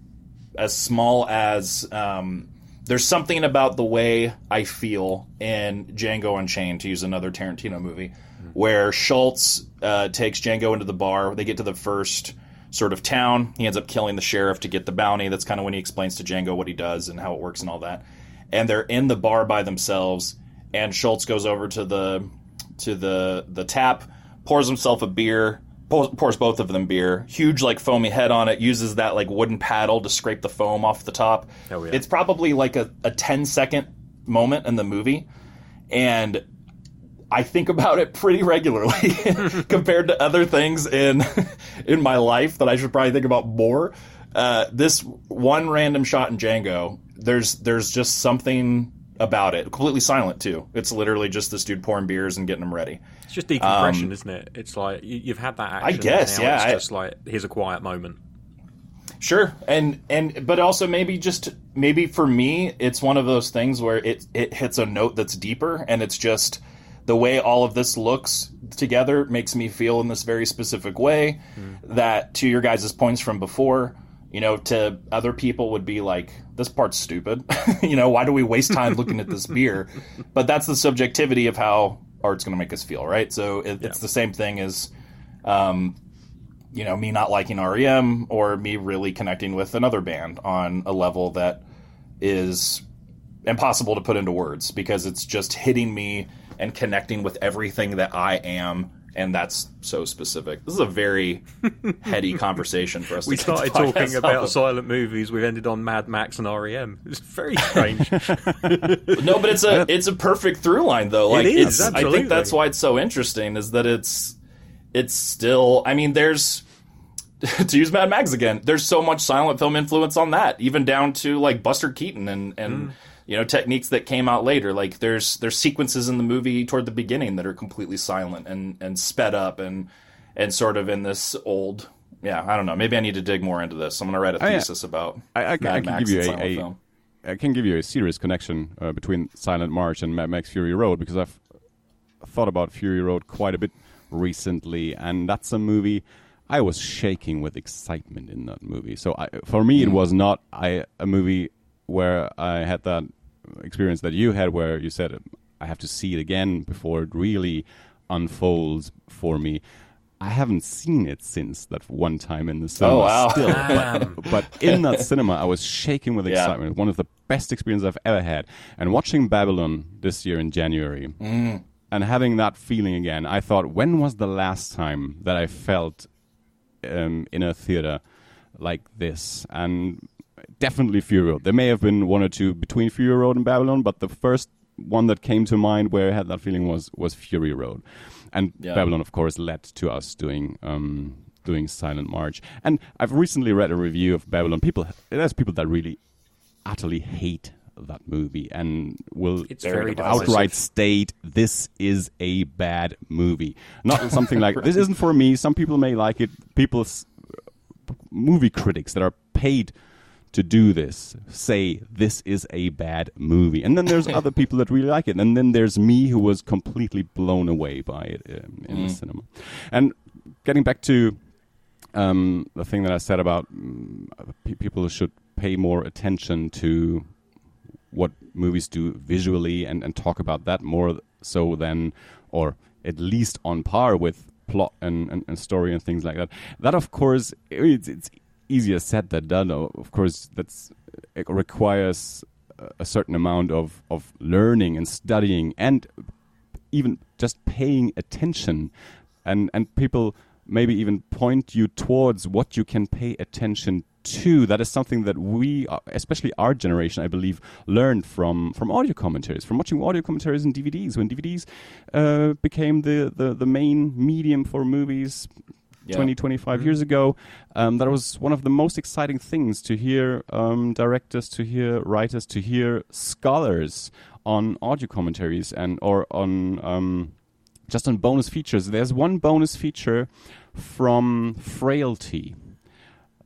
as small as um, there's something about the way I feel in Django Unchained, to use another Tarantino movie, where Schultz uh, takes Django into the bar. They get to the first sort of town. He ends up killing the sheriff to get the bounty. That's kind of when he explains to Django what he does and how it works and all that. And they're in the bar by themselves, and Schultz goes over to the to the the tap, pours himself a beer, pours, pours both of them beer. Huge like foamy head on it. Uses that like wooden paddle to scrape the foam off the top. Oh, yeah. It's probably like a, a 10 second moment in the movie, and I think about it pretty regularly compared to other things in in my life that I should probably think about more. Uh, this one random shot in Django, there's there's just something about it. Completely silent too. It's literally just this dude pouring beers and getting them ready. It's just decompression, isn't it? It's like you, you've had that action. guess, now yeah, It's I- just like here's a quiet moment. Sure, and and but also maybe just maybe for me, it's one of those things where it it hits a note that's deeper, and it's just the way all of this looks together makes me feel in this very specific way. That to your guys' points from before, you know, to other people would be like, this part's stupid. you know, why do we waste time looking at this beer? But that's the subjectivity of how art's going to make us feel, right? So it, it's the same thing as. Um, you know, me not liking REM or me really connecting with another band on a level that is impossible to put into words because it's just hitting me and connecting with everything that I am. And that's so specific. This is a very heady conversation for us. We to kick the started talking about with. silent movies. We've ended on Mad Max and REM. It's very strange. No, but it's a it's a perfect through line though. Like is, it's, I think that's why it's so interesting is that it's it's still. I mean, there's to use Mad Max again. There's so much silent film influence on that, even down to like Buster Keaton and and Mm. You know techniques that came out later. Like there's there's sequences in the movie toward the beginning that are completely silent and and sped up and and sort of in this old. Yeah, I don't know. Maybe I need to dig more into this. I'm going to write a Oh, thesis about I, I, I can Max give you a, a film. I can give you a serious connection uh, between Silent March and Mad Max Fury Road because I've thought about Fury Road quite a bit recently, and that's a movie I was shaking with excitement in that movie. So I, for me, it was not I, a movie where I had that experience that you had, where you said I have to see it again before it really unfolds for me. I haven't seen it since that one time in the cinema. Oh, wow. Still, but, but in that cinema, I was shaking with excitement. Yeah. excitement. One of the best experiences I've ever had. And watching Babylon this year in January, and having that feeling again, I thought, when was the last time that I felt um, in a theater like this? And definitely Fury Road. There may have been one or two between Fury Road and Babylon, but the first one that came to mind where I had that feeling was was Fury Road, and Yeah. Babylon, of course, led to us doing. Um, doing Silent March, and I've recently read a review of Babylon. People, there's people that really utterly hate that movie and will It's Very very divisive. divisive. outright state this is a bad movie. Not something like this isn't for me. Some people may like it. People, movie critics that are paid to do this say this is a bad movie, and then there's other people that really like it, and then there's me who was completely blown away by it um, in the cinema. And getting back to um, the thing that I said about mm, pe- people should pay more attention to what movies do visually and, and talk about that more so than, or at least on par with plot and, and, and story and things like that. That, of course, it's, it's easier said than done. Of course, that's it requires a- certain amount of, of learning and studying and even just paying attention. And and people maybe even point you towards what you can pay attention to. That is something that we uh, especially our generation i believe learned from from audio commentaries from watching audio commentaries and dvds when dvds uh, became the, the the main medium for movies Yeah. 20 25 years ago um, that was one of the most exciting things to hear um, directors to hear writers to hear scholars on audio commentaries and or on um, just on bonus features there's one bonus feature from frailty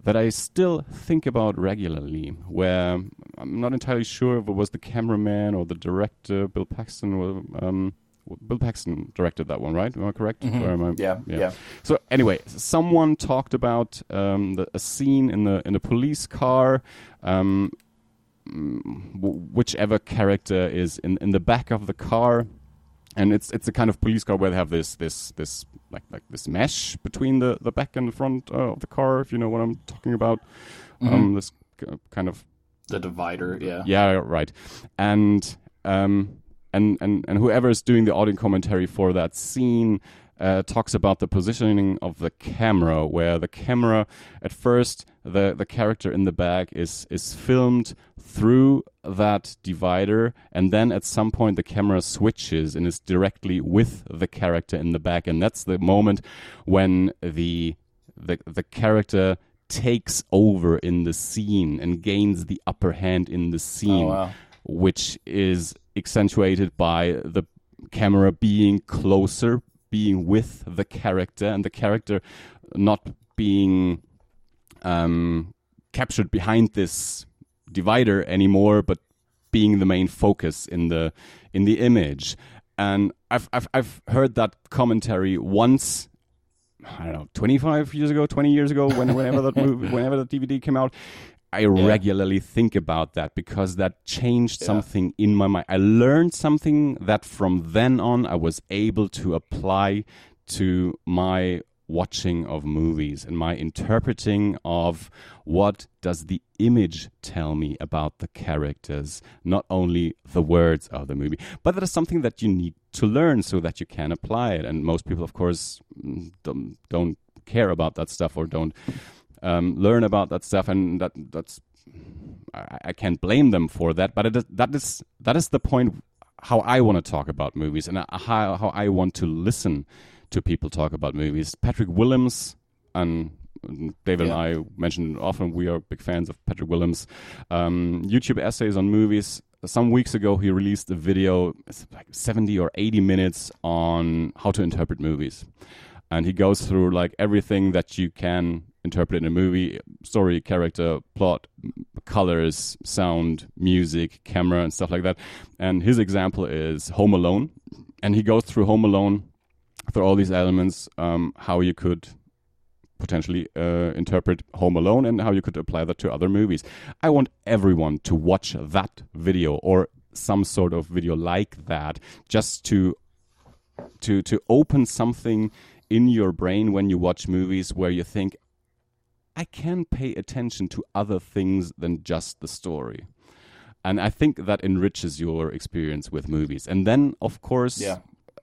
that I still think about regularly. Where I'm not entirely sure if it was the cameraman or the director, Bill Paxton, or um, Bill Paxton directed that one, right? Am I correct? Or am I- Mm-hmm. Yeah, yeah. So anyway, someone talked about um, the, a scene in the in a police car. Um, mm, w- whichever character is in, in the back of the car, and it's it's a kind of police car where they have this this this like like this mesh between the, the back and the front uh, of the car. If you know what I'm talking about, um, this kind of The divider, yeah. yeah, right. And um, and and and whoever is doing the audio commentary for that scene uh, talks about the positioning of the camera, where the camera at first the the character in the back is is filmed through that divider, and then at some point the camera switches and is directly with the character in the back, and that's the moment when the the the character takes over in the scene and gains the upper hand in the scene, Oh, wow. which is accentuated by the camera being closer, being with the character, and the character not being um, captured behind this divider anymore, but being the main focus in the in the image. And I've I've, I've heard that commentary once I don't know, 25 years ago, 20 years ago, when, whenever that movie, whenever the DVD came out, I regularly think about that because that changed something in my mind. I learned something that from then on I was able to apply to my watching of movies and my interpreting of what does the image tell me about the characters not only the words of the movie. But that is something that you need to learn so that you can apply it. And most people of course mm, don't, don't care about that stuff or don't um, learn about that stuff and that that's I, I can't blame them for that but it is, that is that is the point how I want to talk about movies and uh, how, how I want to listen to people talk about movies. Patrick Willems and David Yeah. and I mentioned often we are big fans of Patrick Willems. Um, YouTube essays on movies. Some weeks ago, he released a video, like 70 or 80 minutes on how to interpret movies. And he goes through like everything that you can interpret in a movie story, character, plot, colors, sound, music, camera, and stuff like that. And his example is Home Alone. And he goes through Home Alone through all these elements, um, how you could potentially uh, interpret Home Alone and how you could apply that to other movies. I want everyone to watch that video or some sort of video like that just to to to open something in your brain when you watch movies where you think I can pay attention to other things than just the story. And I think that enriches your experience with movies. And then of course Yeah.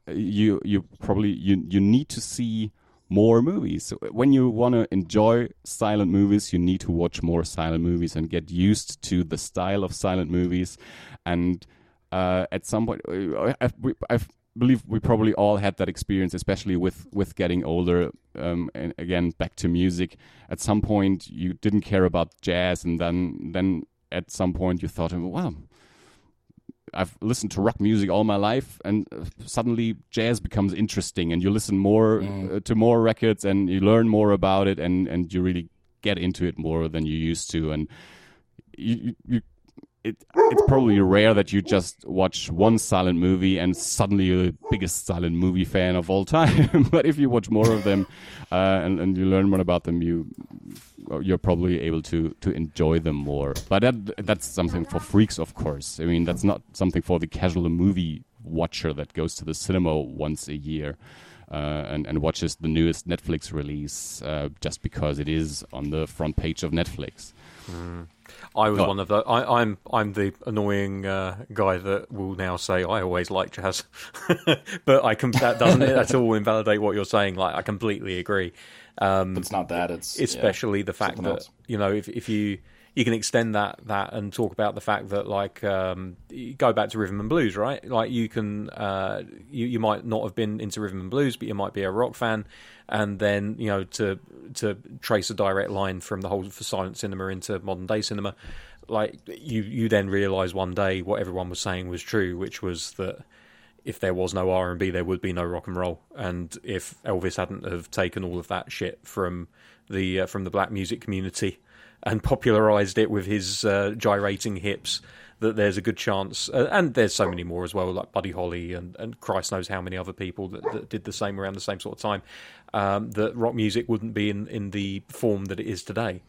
you you probably you you need to see more movies. So when you want to enjoy silent movies, you need to watch more silent movies and get used to the style of silent movies. And uh, at some point, I, I, I believe we probably all had that experience, especially with with getting older. Um, and again, back to music. At some point, you didn't care about jazz, and then then at some point you thought, wow. I've listened to rock music all my life, and uh, suddenly jazz becomes interesting, and you listen more uh, to more records, and you learn more about it, and and you really get into it more than you used to, and you, you it, it's probably rare that you just watch one silent movie and suddenly you're the biggest silent movie fan of all time. but if you watch more of them uh, and, and you learn more about them, you you're probably able to to enjoy them more. But that that's something for freaks, of course. I mean, that's not something for the casual movie watcher that goes to the cinema once a year. Uh, and, and watches the newest Netflix release uh, just because it is on the front page of Netflix. I was Oh. one of the. I, I'm I'm the annoying uh, guy that will now say I always like jazz, but I can that doesn't at all invalidate what you're saying. Like I completely agree. Um, It's not that. It's yeah, especially the fact that else. you know if if you you can extend that that and talk about the fact that like um, go back to rhythm and blues, right? Like you can uh, you you might not have been into rhythm and blues, but you might be a rock fan, and then you know to to trace a direct line from the whole for silent cinema into modern day cinema, like you you then realize one day what everyone was saying was true, which was that if there was no R and B, there would be no rock and roll. And if Elvis hadn't have taken all of that shit from the uh, from the black music community and popularized it with his uh, gyrating hips, that there's a good chance. Uh, and there's so many more as well, like Buddy Holly and, and Christ knows how many other people that, that did the same around the same sort of time. Um, that rock music wouldn't be in in the form that it is today.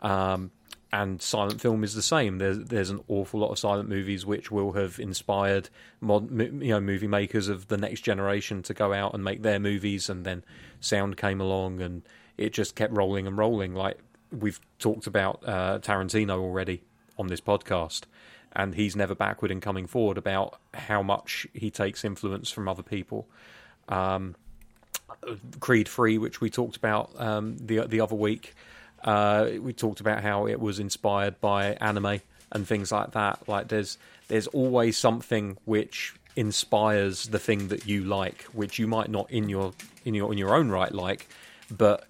Um, and silent film is the same. There's there's an awful lot of silent movies which will have inspired mod, you know movie makers of the next generation to go out and make their movies, and then sound came along and it just kept rolling and rolling. Like we've talked about uh, Tarantino already on this podcast, and he's never backward in coming forward about how much he takes influence from other people. Um, Creed Three, which we talked about um, the the other week uh, we talked about how it was inspired by anime and things like that. Like there's there's always something which inspires the thing that you like, which you might not in your in your in your own right like, but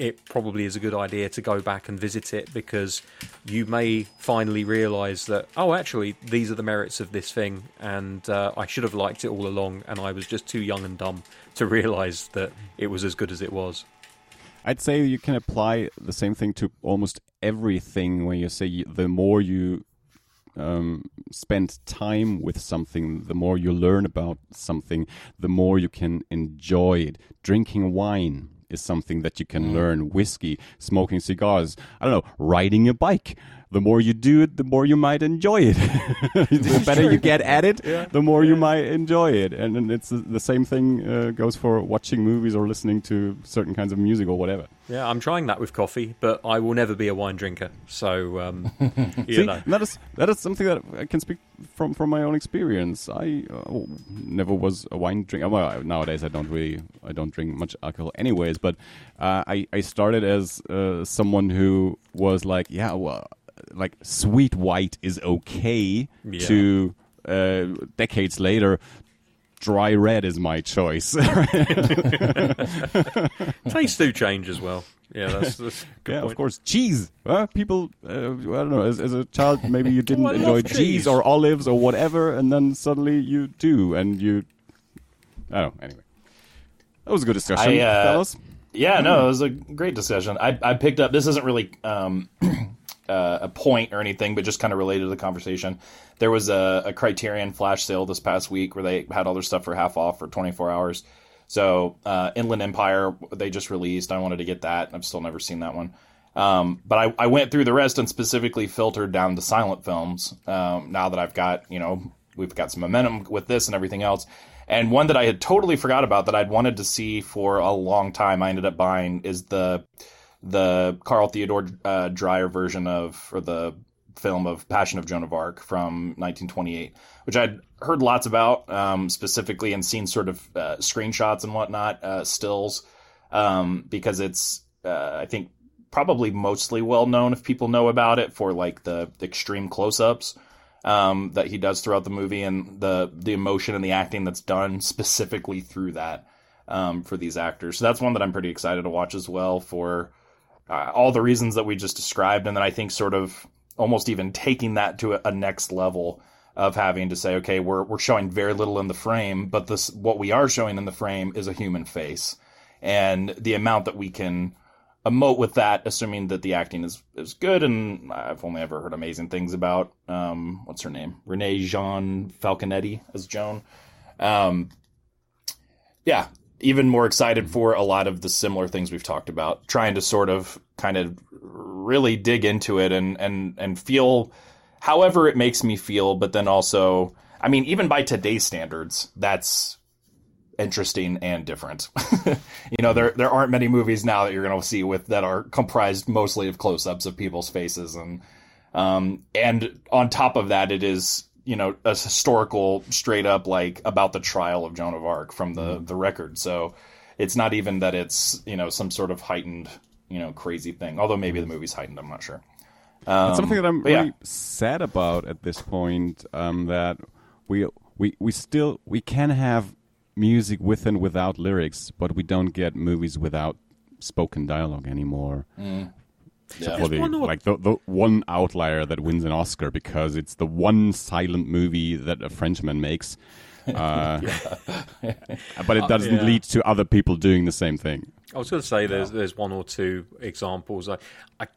it probably is a good idea to go back and visit it because you may finally realise that oh actually these are the merits of this thing and uh, I should have liked it all along and I was just too young and dumb to realise that it was as good as it was. I'd say you can apply the same thing to almost everything when you say the more you um, spend time with something, the more you learn about something, the more you can enjoy it. Drinking wine is something that you can mm. learn. Whiskey, smoking cigars, I don't know, riding a bike the more you do it, the more you might enjoy it. the better you get at it, yeah. the more yeah. you might enjoy it. And, and it's the same thing uh, goes for watching movies or listening to certain kinds of music or whatever. Yeah, I'm trying that with coffee, but I will never be a wine drinker. So, um, you See, know. that is that is something that I can speak from from my own experience. I uh, never was a wine drinker. Well, nowadays I don't really I don't drink much alcohol, anyways. But uh, I I started as uh, someone who was like, yeah, well like sweet white is okay yeah. to uh, decades later dry red is my choice. Tastes do change as well. Yeah, that's, that's yeah, point. of course. Cheese. Uh, people, uh, I don't know. As, as, a child, maybe you didn't oh, enjoy cheese. cheese. or olives or whatever, and then suddenly you do, and you. I don't know. Anyway, that was a good discussion, I, uh, fellas. Yeah, no, it was a great discussion. I, I picked up. This isn't really um, uh, a point or anything, but just kind of related to the conversation. There was a, a, Criterion flash sale this past week where they had all their stuff for half off for 24 hours. So uh, Inland Empire they just released. I wanted to get that. I've still never seen that one. Um, but I, I, went through the rest and specifically filtered down the silent films. Um, now that I've got you know we've got some momentum with this and everything else. And one that I had totally forgot about that I'd wanted to see for a long time, I ended up buying is the the Carl Theodor uh, Dreyer version of, or the film of Passion of Joan of Arc from 1928, which I'd heard lots about, um, specifically, and seen sort of uh, screenshots and whatnot, uh, stills, um, because it's, uh, I think, probably mostly well known if people know about it for like the extreme close ups. Um, that he does throughout the movie and the the emotion and the acting that's done specifically through that um, for these actors. So that's one that I'm pretty excited to watch as well for uh, all the reasons that we just described, and then I think sort of almost even taking that to a, a, next level of having to say, okay, we're we're showing very little in the frame, but this what we are showing in the frame is a human face, and the amount that we can emote with that, assuming that the acting is is good, and I've only ever heard amazing things about um, what's her name, Renée Jeanne Falconetti as Joan. Um, yeah, even more excited for a lot of the similar things we've talked about, trying to sort of kind of really dig into it and and and feel however it makes me feel, but then also, I mean, even by today's standards, that's interesting and different. you know, there there aren't many movies now that you're going to see with that are comprised mostly of close-ups of people's faces and um and on top of that it is you know a historical straight up like about the trial of Joan of Arc from the mm-hmm. the record. So it's not even that it's you know some sort of heightened you know crazy thing. Although maybe the movie's heightened, I'm not sure. Um, something that I'm really yeah. sad about at this point. Um, that we we we still we can have music with and without lyrics, but we don't get movies without spoken dialogue anymore. Mm. Yeah. For the, like the, the one outlier that wins an Oscar because it's the one silent movie that a Frenchman makes. uh, but it doesn't yeah. lead to other people doing the same thing. I was going to say there's there's one or two examples. I I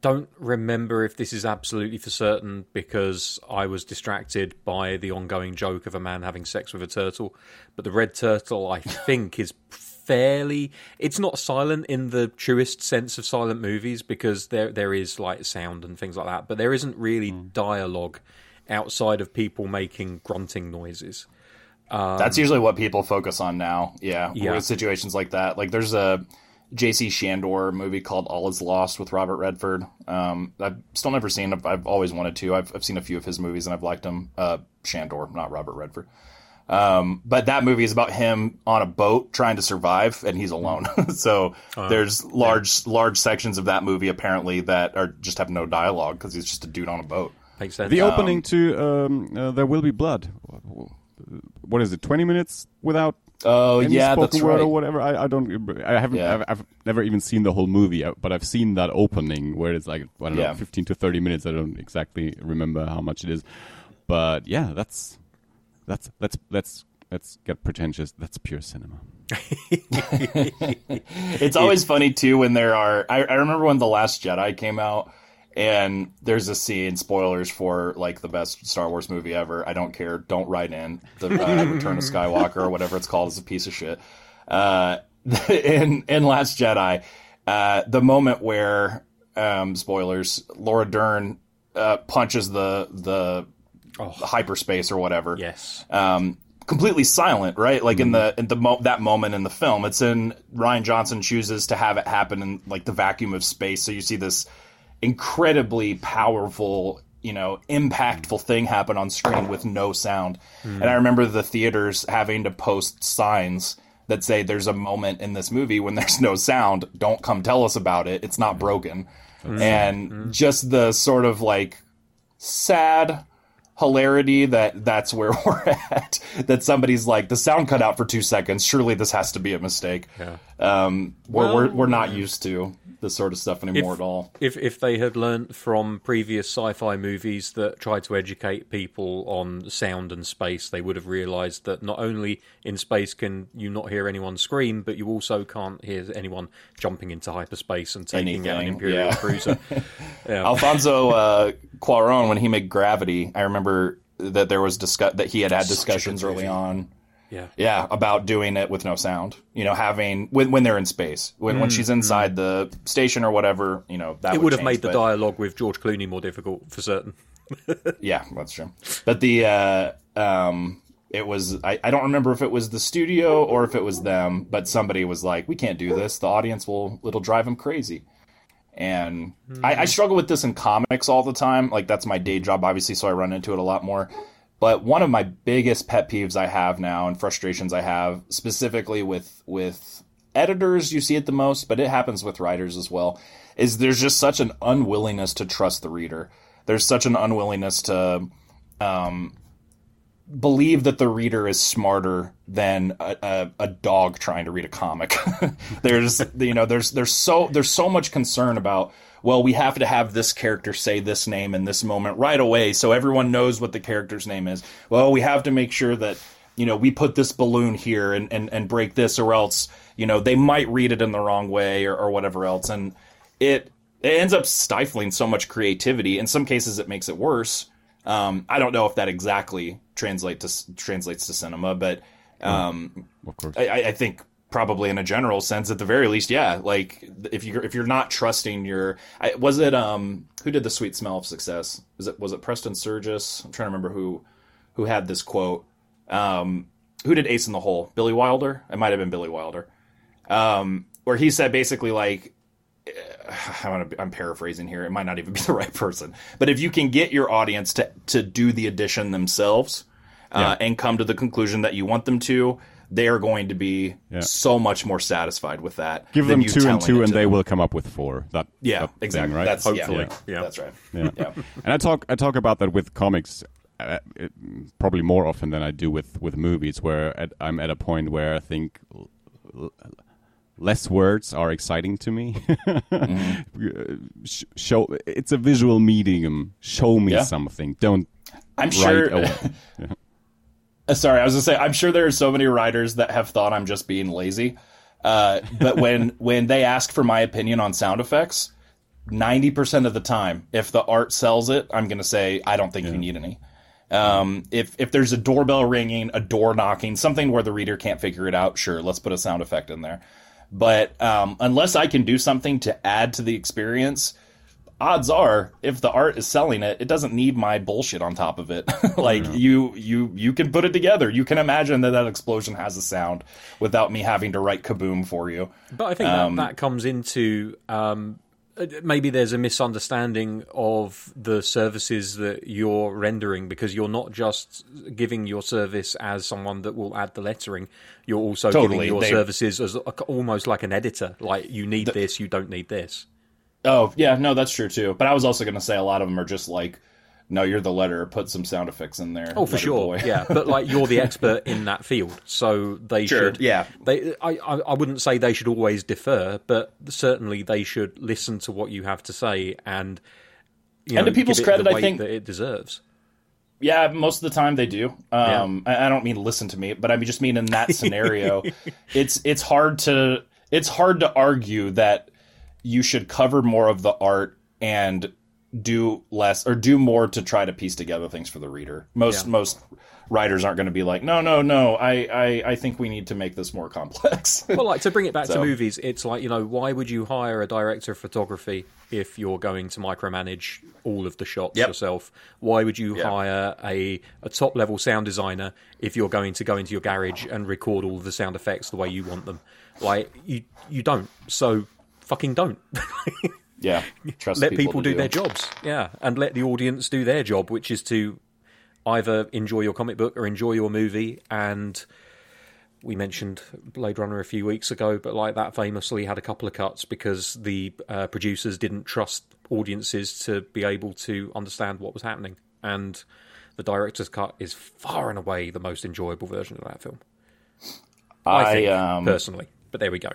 don't remember if this is absolutely for certain because I was distracted by the ongoing joke of a man having sex with a turtle. But the red turtle, I think, is fairly. It's not silent in the truest sense of silent movies because there there is like sound and things like that, but there isn't really dialogue outside of people making grunting noises. That's usually what people focus on now. Yeah, Yeah. with situations like that. Like there's a J.C. Chandor movie called All Is Lost with Robert Redford. Um, I've still never seen. it. I've always wanted to. I've, I've seen a few of his movies and I've liked them. Uh, Chandor, not Robert Redford. Um, but that movie is about him on a boat trying to survive, and he's alone. so there's large large sections of that movie apparently that are just have no dialogue because he's just a dude on a boat. Makes sense. The opening to um, uh, There Will Be Blood. What is it? Twenty minutes without Oh any yeah, spoken that's word right. or whatever. I, I don't. I haven't. Yeah. I've, I've never even seen the whole movie, uh, but I've seen that opening where it's like I don't know, fifteen to thirty minutes. I don't exactly remember how much it is, but yeah, that's that's let's let's let's get pretentious. That's pure cinema. It's always funny too when there are. I, I remember when the Last Jedi came out, and there's a scene. Spoilers for like the best Star Wars movie ever. I don't care. Don't write in. The uh, Return of Skywalker or whatever it's called is a piece of shit. Uh, in in Last Jedi, uh, the moment where um, spoilers, Laura Dern uh, punches the the Oh. hyperspace or whatever yes. um, completely silent, right? Like in the mm-hmm. in the mo- that moment in the film, it's in Rian Johnson chooses to have it happen in like the vacuum of space. So you see this incredibly powerful, you know, impactful mm. thing happen on screen with no sound. Mm. And I remember the theaters having to post signs that say there's a moment in this movie when there's no sound. Don't come tell us about it. It's not mm. broken. And just the sort of like sad hilarity that that's where we're at. That somebody's like the sound cut out for two seconds. Surely this has to be a mistake. Yeah. Um, we're, we're we're not used to this sort of stuff anymore at all. If if they had learnt from previous sci-fi movies that tried to educate people on sound and space, they would have realised that not only in space can you not hear anyone scream, but you also can't hear anyone jumping into hyperspace and taking out an imperial yeah. cruiser. Yeah. Alfonso uh, Cuarón, when he made Gravity, I remember that there was discuss that he had had Such discussions early on. yeah. Yeah, about doing it with no sound. You know, having when when they're in space, when when she's inside the station or whatever. You know, that Mm, It would have change, made the but- dialogue with George Clooney more difficult for certain. Yeah, that's true. But the uh, um, it was I, I don't remember if it was the studio or if it was them, but somebody was like, "We can't do this. The audience will it'll drive them crazy." And I, I struggle with this in comics all the time. Like that's my day job, obviously, so I run into it a lot more. But one of my biggest pet peeves I have now and frustrations I have specifically with with editors, you see it the most, but it happens with writers as well, is there's just such an unwillingness to trust the reader. There's such an unwillingness to um, believe that the reader is smarter than a, a, a dog trying to read a comic. there's you know there's there's so there's so much concern about well we have to have this character say this name in this moment right away so everyone knows what the character's name is. Well, we have to make sure that you know we put this balloon here and and, and break this or else you know they might read it in the wrong way or, or whatever else and it it ends up stifling so much creativity. In some cases, it makes it worse. Um, I don't know if that exactly translate to translates to cinema, but um, Of course. I, I- think probably in a general sense, at the very least, yeah. Like if you if you're not trusting your, I, was it um who did the Sweet Smell of Success? Was it was it Preston Sturges? I'm trying to remember who who had this quote. Um, who did Ace in the Hole? Billy Wilder. It might have been Billy Wilder. Um, where he said basically like I want to, I'm paraphrasing here. It might not even be the right person, but if you can get your audience to to do the addition themselves uh, and come to the conclusion that you want them to, they are going to be Yeah. so much more satisfied with that. Give them two and two, and they them. will come up with four. That Yeah, that thing, exactly. right? That's Hopefully, yeah, yeah. that's right. Yeah. yeah. and I talk I talk about that with comics uh, it, probably more often than I do with with movies, where at, I'm at a point where I think l- l- less words are exciting to me. Mm-hmm. Show it's a visual medium. Show me Yeah. something. Don't I'm sure. away. Uh, sorry, I was gonna say I'm sure there are so many writers that have thought I'm just being lazy. Uh, but when when they ask for my opinion on sound effects, ninety percent of the time, if the art sells it, I'm gonna say I don't think you need any. Um, if if there's a doorbell ringing, a door knocking, something where the reader can't figure it out, sure, let's put a sound effect in there. But um, unless I can do something to add to the experience, odds are if the art is selling it, it doesn't need my bullshit on top of it. like you you you can put it together. You can imagine that that explosion has a sound without me having to write kaboom for you. But I think that, that comes into um, Uh, maybe there's a misunderstanding of the services that you're rendering because you're not just giving your service as someone that will add the lettering. You're also Totally, giving your they- services as almost like an editor. Like you need this, you don't need this. Oh yeah, no, that's true too. But I was also going to say a lot of them are just like, no, you're the letter. Put some sound effects in there. Oh, for sure, boy." yeah. But like you're the expert in that field, so they Sure, should. yeah. They, I, I, wouldn't say they should always defer, but certainly they should listen to what you have to say and. You And know, to people's give it the credit, I think- that it deserves. Yeah, most of the time they do. Um, I, I don't mean listen to me, but I mean just mean in that scenario, it's it's hard to it's hard to argue that you should cover more of the art and do less or do more to try to piece together things for the reader. Most Yeah. most writers aren't going to be like, no, no, no. I, I I think we need to make this more complex. Well, like to bring it back to movies, it's like you know, why would you hire a director of photography if you're going to micromanage all of the shots Yep. yourself? Why would you Yeah. hire a a top level sound designer if you're going to go into your garage and record all the sound effects the way you want them? Like you you don't. So fucking don't. yeah, trust let people, people to do their jobs. Yeah, and let the audience do their job, which is to either enjoy your comic book or enjoy your movie. And we mentioned Blade Runner a few weeks ago, but like that famously had a couple of cuts because the uh, producers didn't trust audiences to be able to understand what was happening. And the director's cut is far and away the most enjoyable version of that film. I, I, think, um, personally. But there we go.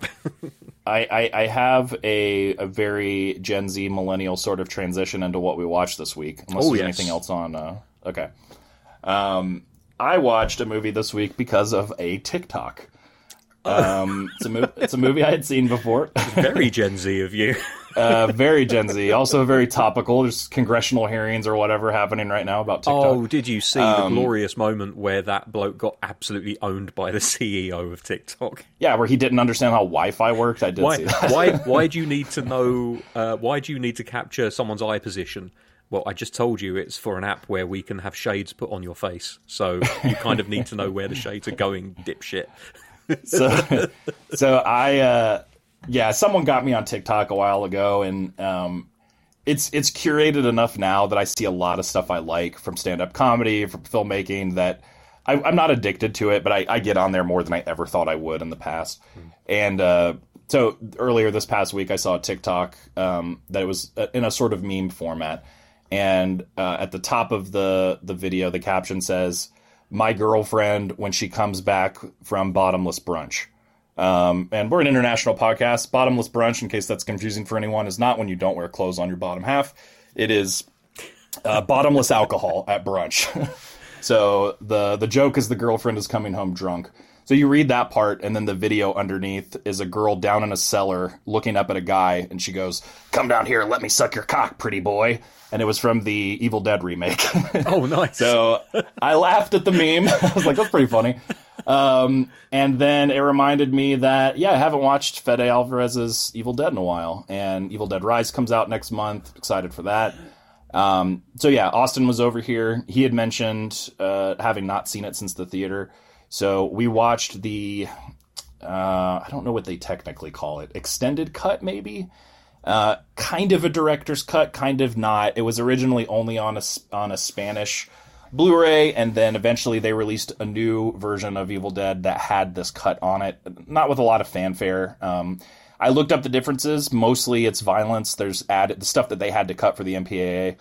I, I, I have a, a very Gen Z millennial sort of transition into what we watched this week. Unless Oh, there's yes. anything else on. Uh, okay. Um, I watched a movie this week because of a TikTok. Um, it's a mo- it's a movie I had seen before. Very Gen Z of you. Uh, very Gen Z, also very topical. There's congressional hearings or whatever happening right now about TikTok. Oh, did you see the glorious moment where that bloke got absolutely owned by the CEO of TikTok? Yeah, where he didn't understand how Wi-Fi worked. I did Why? see that. why? Why do you need to know? Uh, why do you need to capture someone's eye position? Well, I just told you it's for an app where we can have shades put on your face, so you kind of need to know where the shades are going, dipshit. so, so I, uh, yeah, someone got me on TikTok a while ago, and um, it's it's curated enough now that I see a lot of stuff I like from stand up comedy, from filmmaking. That I, I'm not addicted to it, but I, I get on there more than I ever thought I would in the past. And uh, so earlier this past week, I saw a TikTok um, that was in a sort of meme format, and uh, at the top of the the video, the caption says, "My girlfriend when she comes back from bottomless brunch." Um, and we're an international podcast. Bottomless brunch, in case that's confusing for anyone, is not when you don't wear clothes on your bottom half. It is uh, bottomless alcohol at brunch. so the the joke is the girlfriend is coming home drunk. So you read that part, and then the video underneath is a girl down in a cellar looking up at a guy, and she goes, "Come down here, let me suck your cock, pretty boy." And it was from the Evil Dead remake. Oh, nice. So I laughed at the meme. I was like, that's pretty funny. Um, and then it reminded me that, yeah, I haven't watched Fede Alvarez's Evil Dead in a while. And Evil Dead Rise comes out next month. Excited for that. Um, so yeah, Austin was over here. He had mentioned uh, having not seen it since the theater. So we watched the, uh, I don't know what they technically call it, extended cut maybe? Uh, kind of a director's cut, kind of not. It was originally only on a on a Spanish Blu-ray, and then eventually they released a new version of Evil Dead that had this cut on it. Not with a lot of fanfare. Um, I looked up the differences. Mostly, it's violence. There's added the stuff that they had to cut for the MPAA.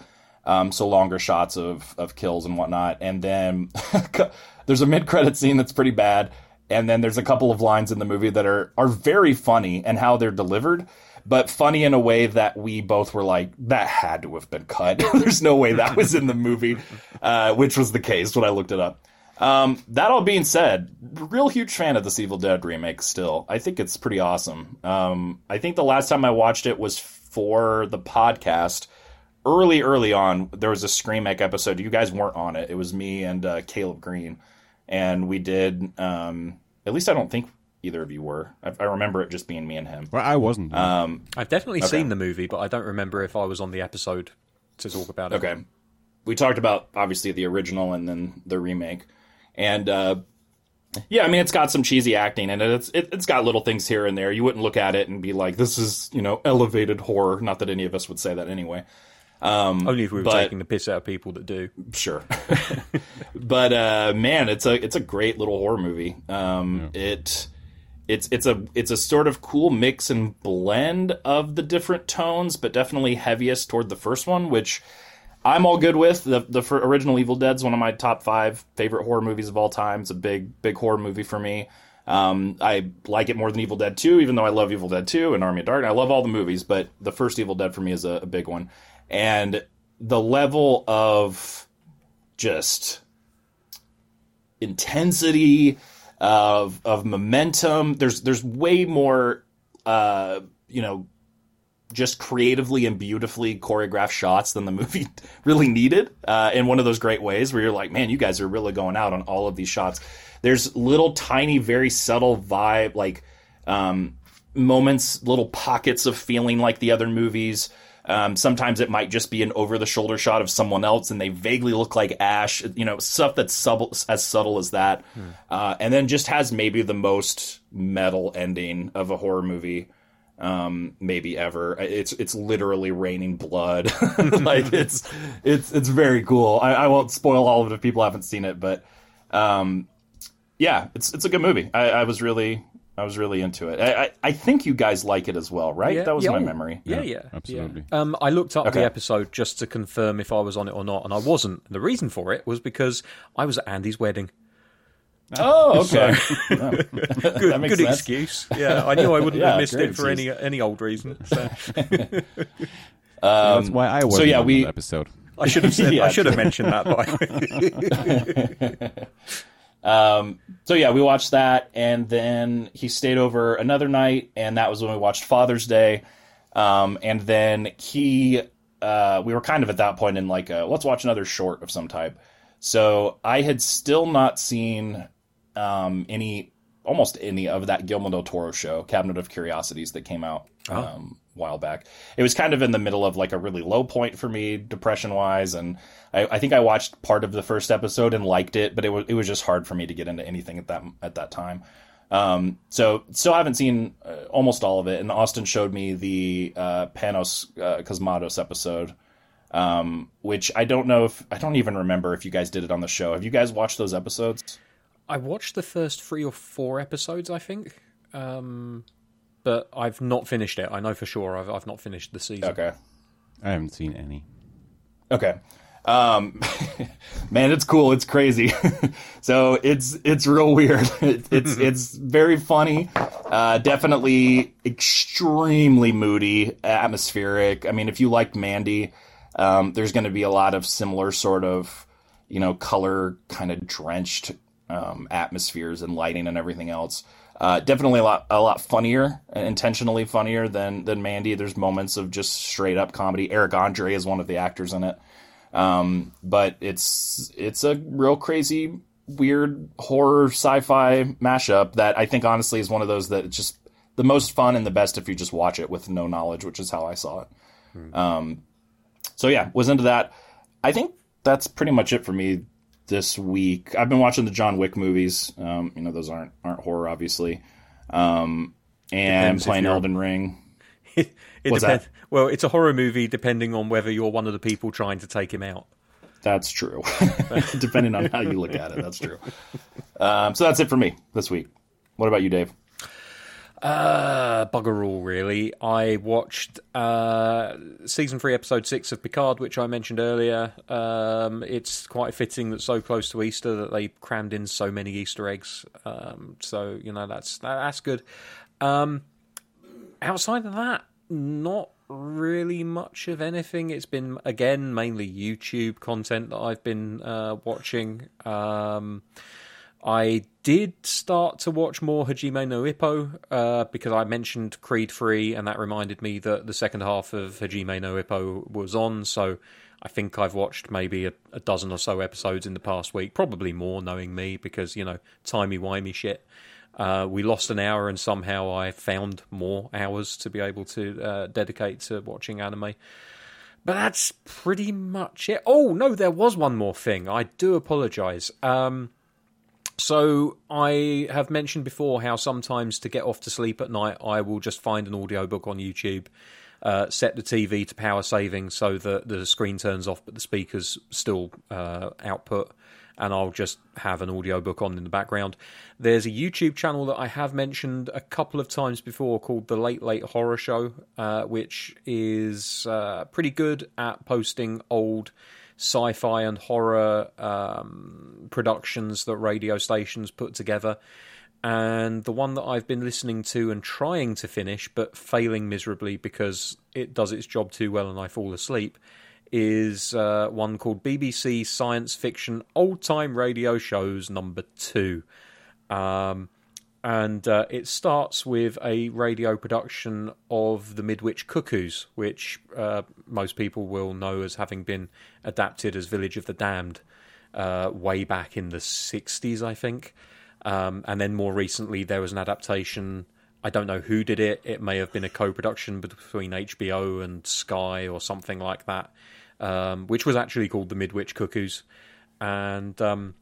Um, so longer shots of of kills and whatnot, and then there's a mid credit scene that's pretty bad, and then there's a couple of lines in the movie that are are very funny and how they're delivered, but funny in a way that we both were like that had to have been cut. there's no way that was in the movie, uh, which was the case when I looked it up. Um, that all being said, real huge fan of this Evil Dead remake. Still, I think it's pretty awesome. Um, I think the last time I watched it was for the podcast. Early, early on, there was a Screamic episode. You guys weren't on it. It was me and uh, Caleb Green, and we did. Um, at least I don't think either of you were. I, I remember it just being me and him. Well, I wasn't. Um, I've definitely seen the movie, but I don't remember if I was on the episode to talk about it. Okay. We talked about obviously the original and then the remake. And uh yeah, I mean it's got some cheesy acting in it. It's it, it's got little things here and there. You wouldn't look at it and be like this is, you know, elevated horror, not that any of us would say that anyway. Only if we were But- taking the piss out of people that do. Sure. but uh man, it's a it's a great little horror movie. Um it it's it's a it's a sort of cool mix and blend of the different tones, but definitely heaviest toward the first one, which I'm all good with. The the original Evil Dead's one of my top five favorite horror movies of all time. It's a big big horror movie for me. Um, I like it more than Evil Dead 2, even though I love Evil Dead 2 and Army of Darkness. I love all the movies, but the first Evil Dead for me is a, a big one. And the level of just intensity of of momentum. There's there's way more uh, you know just creatively and beautifully choreographed shots than the movie really needed. Uh, in one of those great ways where you're like, man, you guys are really going out on all of these shots. There's little tiny, very subtle vibe like um, moments, little pockets of feeling like the other movies. Um, sometimes it might just be an over the shoulder shot of someone else and they vaguely look like Ash, you know, stuff that's subtle, as subtle as that. Uh, and then just has maybe the most metal ending of a horror movie um maybe ever. It's it's literally raining blood. Like it's it's it's very cool. I, I won't spoil all of it if people haven't seen it but um yeah it's it's a good movie. I, I was really i was really into it I, I i think you guys like it as well right Yeah, that was yeah, my memory Yeah, yeah, absolutely. yeah. Um, I looked up Okay. the episode just to confirm if I was on it or not, and I wasn't. And The reason for it was because I was at Andi's wedding. oh okay Good, That makes good sense. excuse. Yeah, I knew I wouldn't Yeah, have missed it for any excuse. any old reason. So That's why I wasn't yeah, on we- that episode. I should have said. Yeah, I should have mentioned that. By so yeah, we watched that, and then he stayed over another night, and that was when we watched Father's Day. Um, and then he, uh, we were kind of at that point in like, a, let's watch another short of some type. So I had still not seen um, any, almost any of that Guillermo del Toro show, Cabinet of Curiosities, that came out um, a while back. It was kind of in the middle of like a really low point for me, depression wise, and I, I think I watched part of the first episode and liked it, but it was it was just hard for me to get into anything at that at that time. Um, so still haven't seen uh, almost all of it, and Austin showed me the uh, Panos uh, Cosmatos episode. Um, which I don't know if I don't even remember if you guys did it on the show. Have you guys watched those episodes? I watched the first three or four episodes, I think, um, but I've not finished it. I know for sure I've I've not finished the season. Okay. I haven't seen any. Okay. Um, man, it's cool. It's crazy. so it's it's real weird. It, it's it's very funny. Uh, definitely extremely moody, atmospheric. I mean, if you like Mandy, um, there's going to be a lot of similar sort of you know color kind of drenched um, atmospheres and lighting and everything else. Uh, definitely a lot a lot funnier, intentionally funnier than than Mandy. There's moments of just straight up comedy. Eric Andre is one of the actors in it. Um, but it's it's a real crazy, weird horror sci-fi mashup that I think honestly is one of those that just the most fun and the best if you just watch it with no knowledge, which is how I saw it. Um, so yeah, was into that. I think that's pretty much it for me this week. I've been watching the John Wick movies. Um, you know, those aren't aren't horror, obviously. Um, and playing Elden Ring. It What's depends. that? Well, it's a horror movie depending on whether you're one of the people trying to take him out. That's true. Depending on how you look at it, that's true. Um, so that's it for me this week. What about you, Dave? Uh, bugger all, really. I watched uh, season three, episode six of Picard, which I mentioned earlier. Um, it's quite fitting that so close to Easter that they crammed in so many Easter eggs. Um, so you know that's that, that's good. Um, outside of that, not really much of anything. It's been again mainly YouTube content that I've been uh, watching. Um, I did start to watch more Hajime no Ippo uh, because I mentioned Creed 3, and that reminded me that the second half of Hajime no Ippo was on. So I think I've watched maybe a, a dozen or so episodes in the past week, probably more, knowing me, because, you know, timey-wimey shit. Uh, we lost an hour, and somehow I found more hours to be able to uh, dedicate to watching anime. But that's pretty much it. Oh, no, there was one more thing. I do apologize. Um, so I have mentioned before how sometimes to get off to sleep at night, I will just find an audiobook on YouTube, uh, set the TV to power saving so that the screen turns off, but the speakers still uh, output, and I'll just have an audiobook on in the background. There's a YouTube channel that I have mentioned a couple of times before called The Late Late Horror Show, uh, which is uh, pretty good at posting old sci-fi and horror um, productions that radio stations put together. And the one that I've been listening to and trying to finish, but failing miserably because it does its job too well and I fall asleep, is uh, one called BBC Science Fiction Old Time Radio Shows Number Two. Um, and uh, it starts with a radio production of the Midwich Cuckoos, which uh, most people will know as having been adapted as Village of the Damned uh, way back in the 60s, I think. Um, and then more recently, there was an adaptation. I don't know who did it. It may have been a co production between HBO and Sky or something like that, um, which was actually called The Midwich Cuckoos. And. Um,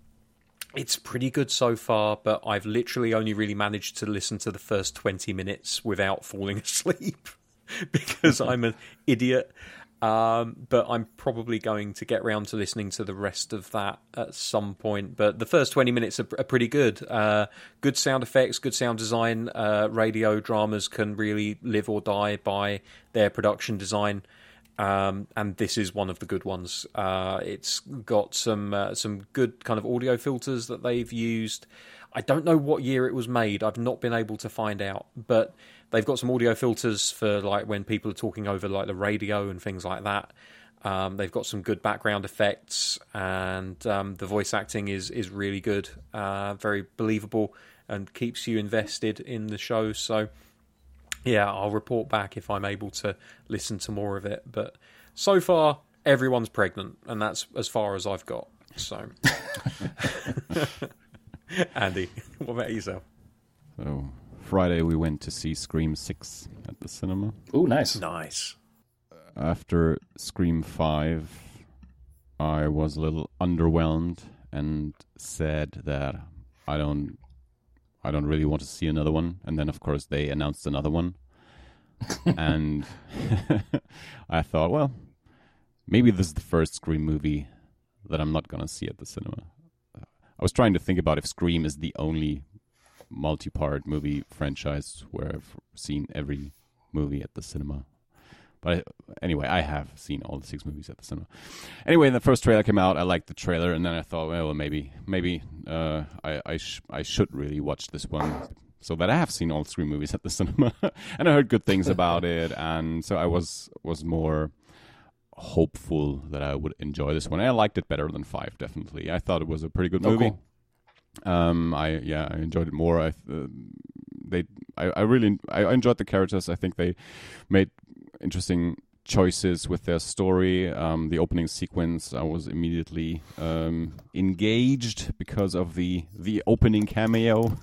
it's pretty good so far, but I've literally only really managed to listen to the first 20 minutes without falling asleep because I'm an idiot. Um, but I'm probably going to get round to listening to the rest of that at some point. But the first 20 minutes are, are pretty good. Uh, good sound effects, good sound design. Uh, radio dramas can really live or die by their production design um, and this is one of the good ones. Uh, it's got some uh, some good kind of audio filters that they've used. I don't know what year it was made. I've not been able to find out, but they've got some audio filters for like when people are talking over like the radio and things like that. Um, they've got some good background effects, and um, the voice acting is is really good, uh, very believable, and keeps you invested in the show. So yeah, I'll report back if I'm able to listen to more of it. But so far, everyone's pregnant, and that's as far as I've got. So, Andi, what about yourself? So Friday we went to see Scream Six at the cinema. Oh, nice. Nice. After Scream Five, I was a little underwhelmed and said that I don't I don't really want to see another one. And then, of course, they announced another one. and I thought, well, maybe this is the first Scream movie that I'm not going to see at the cinema. I was trying to think about if Scream is the only multi part movie franchise where I've seen every movie at the cinema. But anyway, I have seen all the six movies at the cinema. Anyway, the first trailer came out. I liked the trailer, and then I thought, well, maybe, maybe uh, I I, sh- I should really watch this one, so that I have seen all three movies at the cinema, and I heard good things about it, and so I was was more hopeful that I would enjoy this one. I liked it better than Five, definitely. I thought it was a pretty good movie. Oh, cool. Um, I yeah, I enjoyed it more. I uh, they I, I really I enjoyed the characters. I think they made interesting choices with their story. Um, the opening sequence, I was immediately um, engaged because of the the opening cameo,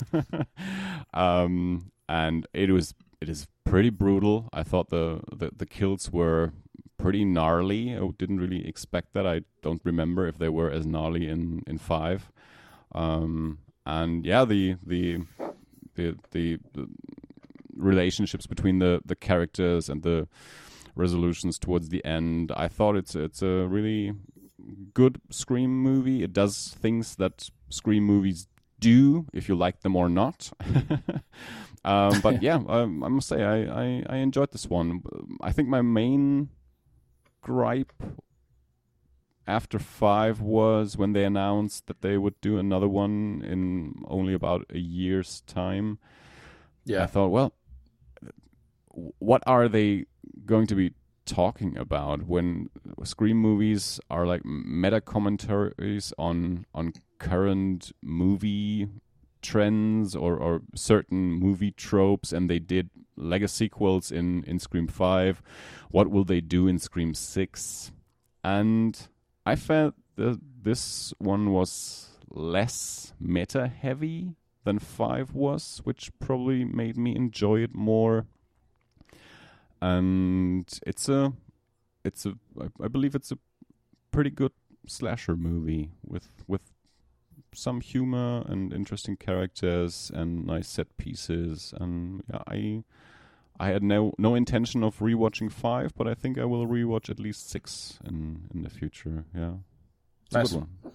um, and it was it is pretty brutal. I thought the, the the kills were pretty gnarly. I didn't really expect that. I don't remember if they were as gnarly in in five. Um, and yeah, the the the the, the relationships between the the characters and the resolutions towards the end. I thought it's it's a really good Scream movie. It does things that Scream movies do, if you like them or not. um, but yeah, um, I must say I, I, I enjoyed this one. I think my main gripe after five was when they announced that they would do another one in only about a year's time. Yeah, I thought, well, what are they going to be talking about when Scream movies are like meta commentaries on on current movie trends or, or certain movie tropes and they did legacy sequels in, in Scream 5. What will they do in Scream 6? And I felt that this one was less meta heavy than 5 was, which probably made me enjoy it more. And it's a it's a I, I believe it's a pretty good slasher movie with with some humor and interesting characters and nice set pieces and yeah I I had no no intention of rewatching five, but I think I will rewatch at least six in in the future. Yeah, it's Nice. a good one.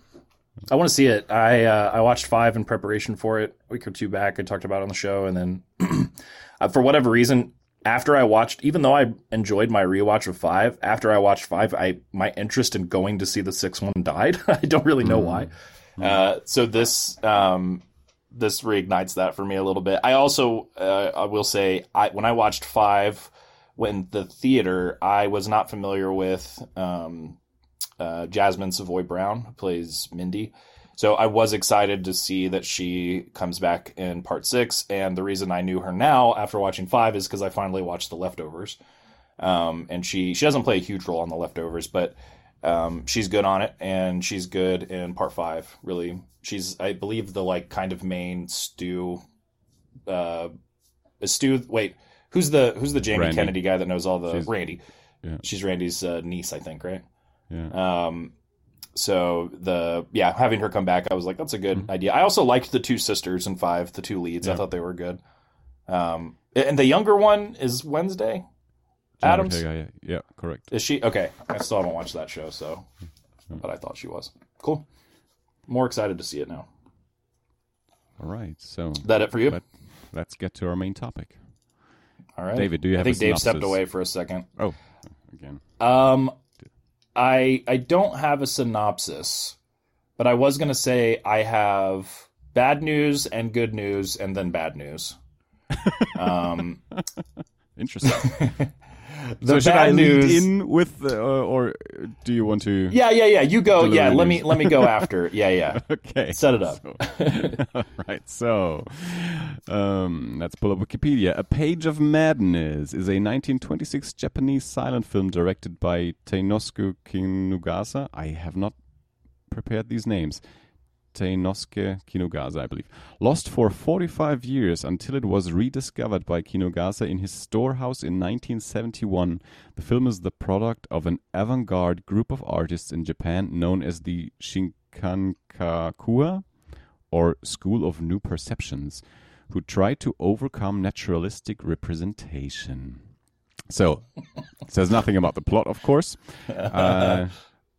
I want to see it. I uh, I watched five in preparation for it a week or two back. I talked about it on the show, and then uh, for whatever reason, after I watched, even though I enjoyed my rewatch of five, after I watched five, I my interest in going to see the sixth one died. I don't really know why. Uh, so this um, this reignites that for me a little bit. I also uh, I will say I when I watched five when the theater, I was not familiar with um, uh, Jasmine Savoy Brown, who plays Mindy. So I was excited to see that she comes back in part six. And the reason I knew her now after watching five is because I finally watched The Leftovers. Um, and she she doesn't play a huge role on The Leftovers, but um, she's good on it, and she's good in part five. Really, she's I believe the like kind of main stew. Uh, Stu? Wait, who's the who's the Jamie Randy. Kennedy guy that knows all the She's- Randy? yeah. She's Randy's uh, niece, I think, right? Yeah. Um, so the yeah, having her come back, I was like, that's a good Mm-hmm. idea. I also liked the two sisters in five, the two leads. I thought they were good. Um, and the younger one is Wednesday. John Adams Ortega, yeah, yeah, correct. is she okay? I still haven't watched that show, so but I thought she was cool. More excited to see it now. All right, so That it for you? Let, let's get to our main topic. All right, David, do you have I think Dave stepped away for a second. Oh, again. Um, I I don't have a synopsis, but I was gonna say I have bad news and good news and then bad news. Um, Interesting. the so should bad I lead news. in with, uh, or do you want to? Yeah, yeah, yeah. You go. Yeah, let me let me go after. Yeah, yeah. Okay. Set it up. So, all right. So, um, let's pull up Wikipedia. A Page of Madness is a 1926 Japanese silent film directed by Teinosuke Kinugasa. I have not prepared these names. Teinosuke Kinugasa, I believe. Lost for 45 years until it was rediscovered by Kinugasa in his storehouse in 1971. The film is the product of an avant garde group of artists in Japan known as the Shinkankakuha, or School of New Perceptions, who tried to overcome naturalistic representation. So, says nothing about the plot, of course. Uh,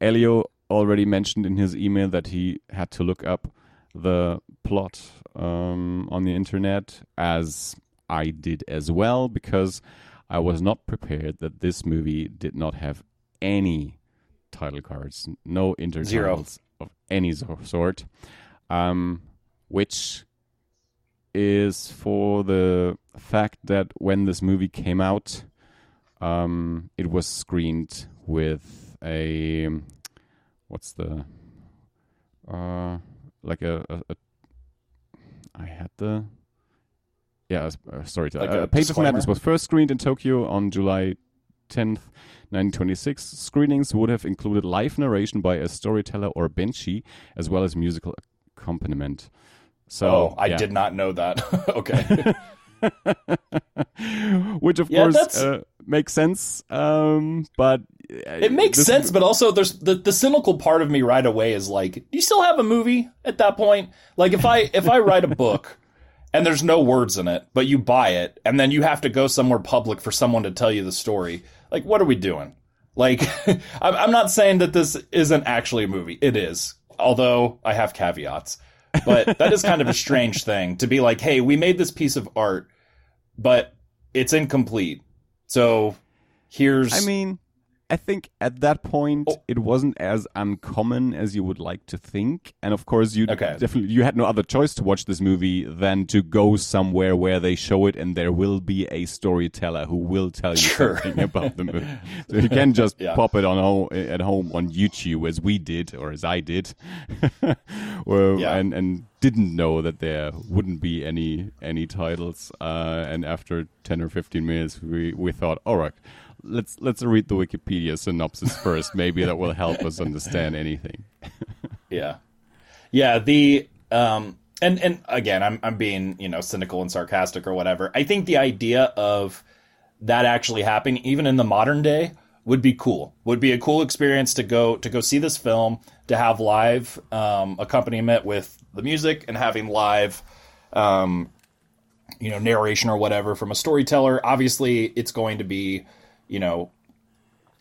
Elio already mentioned in his email that he had to look up the plot um, on the internet, as I did as well, because I was not prepared that this movie did not have any title cards, no intertitles of any sort, um, which is for the fact that when this movie came out, um, it was screened with a what's the uh like a, a, a I had the yeah uh, sorry Like uh, a Page of disclaimer? Madness was first screened in Tokyo on July 10th 1926 screenings would have included live narration by a storyteller or benshi as well as musical accompaniment so oh, I yeah. did not know that. okay. which of Yeah, course uh, makes sense um but It makes this- sense, but also there's the, the cynical part of me right away is like, do you still have a movie at that point? Like if I if I write a book and there's no words in it, but you buy it, and then you have to go somewhere public for someone to tell you the story, like what are we doing? Like I'm, I'm not saying that this isn't actually a movie. It is, although I have caveats. But that is kind of a strange thing to be like, hey, we made this piece of art, but it's incomplete. So here's I mean, I think at that point Oh. it wasn't as uncommon as you would like to think, and of course you Okay. definitely you had no other choice to watch this movie than to go somewhere where they show it, and there will be a storyteller who will tell you Sure. something about the movie. So you can just Yeah. pop it on home, at home on YouTube as we did or as I did, well, Yeah. and and didn't know that there wouldn't be any any titles. Uh, and after ten or fifteen minutes, we we thought, all right, let's let's read the Wikipedia synopsis first. Maybe that will help us understand anything. Yeah, yeah. The um, and and again, I'm I'm being you know cynical and sarcastic or whatever. I think the idea of that actually happening, even in the modern day, would be cool. Would be a cool experience to go to go see this film, to have live um, accompaniment with the music, and having live, um, you know, narration or whatever from a storyteller. Obviously, it's going to be, you know,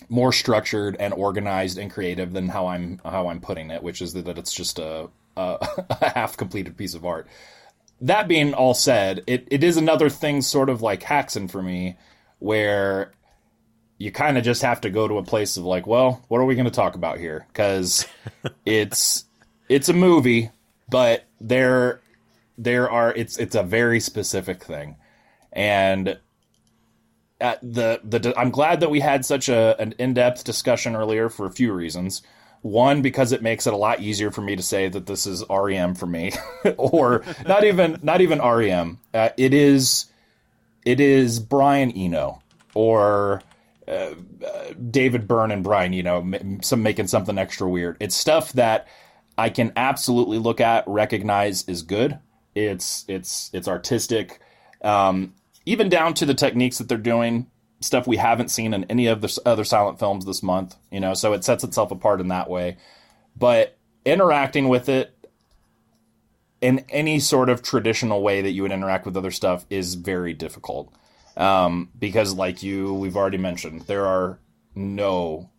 more structured and organized and creative than how I'm how I'm putting it, which is that it's just a, a, a half completed piece of art. That being all said, it, it is another thing, sort of like Häxan for me, where you kind of just have to go to a place of like, well, what are we going to talk about here? Because it's it's a movie, but there there are it's it's a very specific thing, and at the the I'm glad that we had such a an in-depth discussion earlier for a few reasons. One, because it makes it a lot easier for me to say that this is REM for me, or not even not even REM. Uh, it is it is Brian Eno or uh, uh, David Byrne and Brian Eno, m- some making something extra weird. It's stuff that I can absolutely look at, recognize is good. It's it's it's artistic, um, even down to the techniques that they're doing. Stuff we haven't seen in any of the other silent films this month, you know. So it sets itself apart in that way. But interacting with it in any sort of traditional way that you would interact with other stuff is very difficult um, because, like you, we've already mentioned, there are no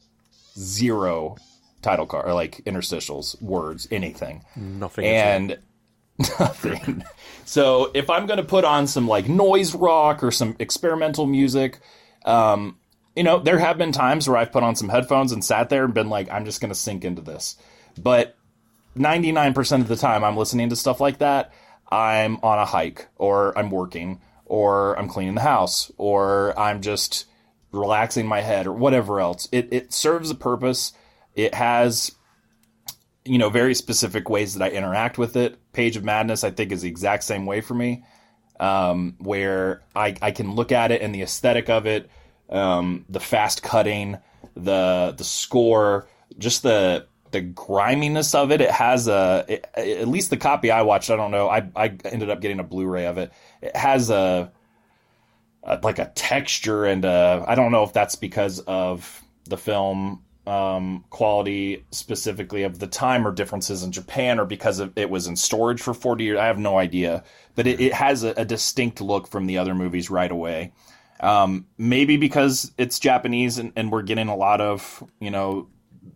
zero title card or like interstitials, words, anything Nothing. and nothing. So if I'm going to put on some like noise rock or some experimental music, um, you know, there have been times where I've put on some headphones and sat there and been like, I'm just going to sink into this. But 99% of the time I'm listening to stuff like that, I'm on a hike or I'm working or I'm cleaning the house or I'm just relaxing my head or whatever else. It, it serves a purpose. It has you know very specific ways that I interact with it. Page of Madness, I think, is the exact same way for me, um, where I, I can look at it and the aesthetic of it, um, the fast cutting, the the score, just the the griminess of it. It has a it, at least the copy I watched. I don't know. I I ended up getting a Blu-ray of it. It has a, a like a texture and I I don't know if that's because of the film um, quality specifically of the time or differences in Japan or because of, it was in storage for 40 years. I have no idea. But it, it has a, a distinct look from the other movies right away. Um, maybe because it's Japanese and, and we're getting a lot of, you know,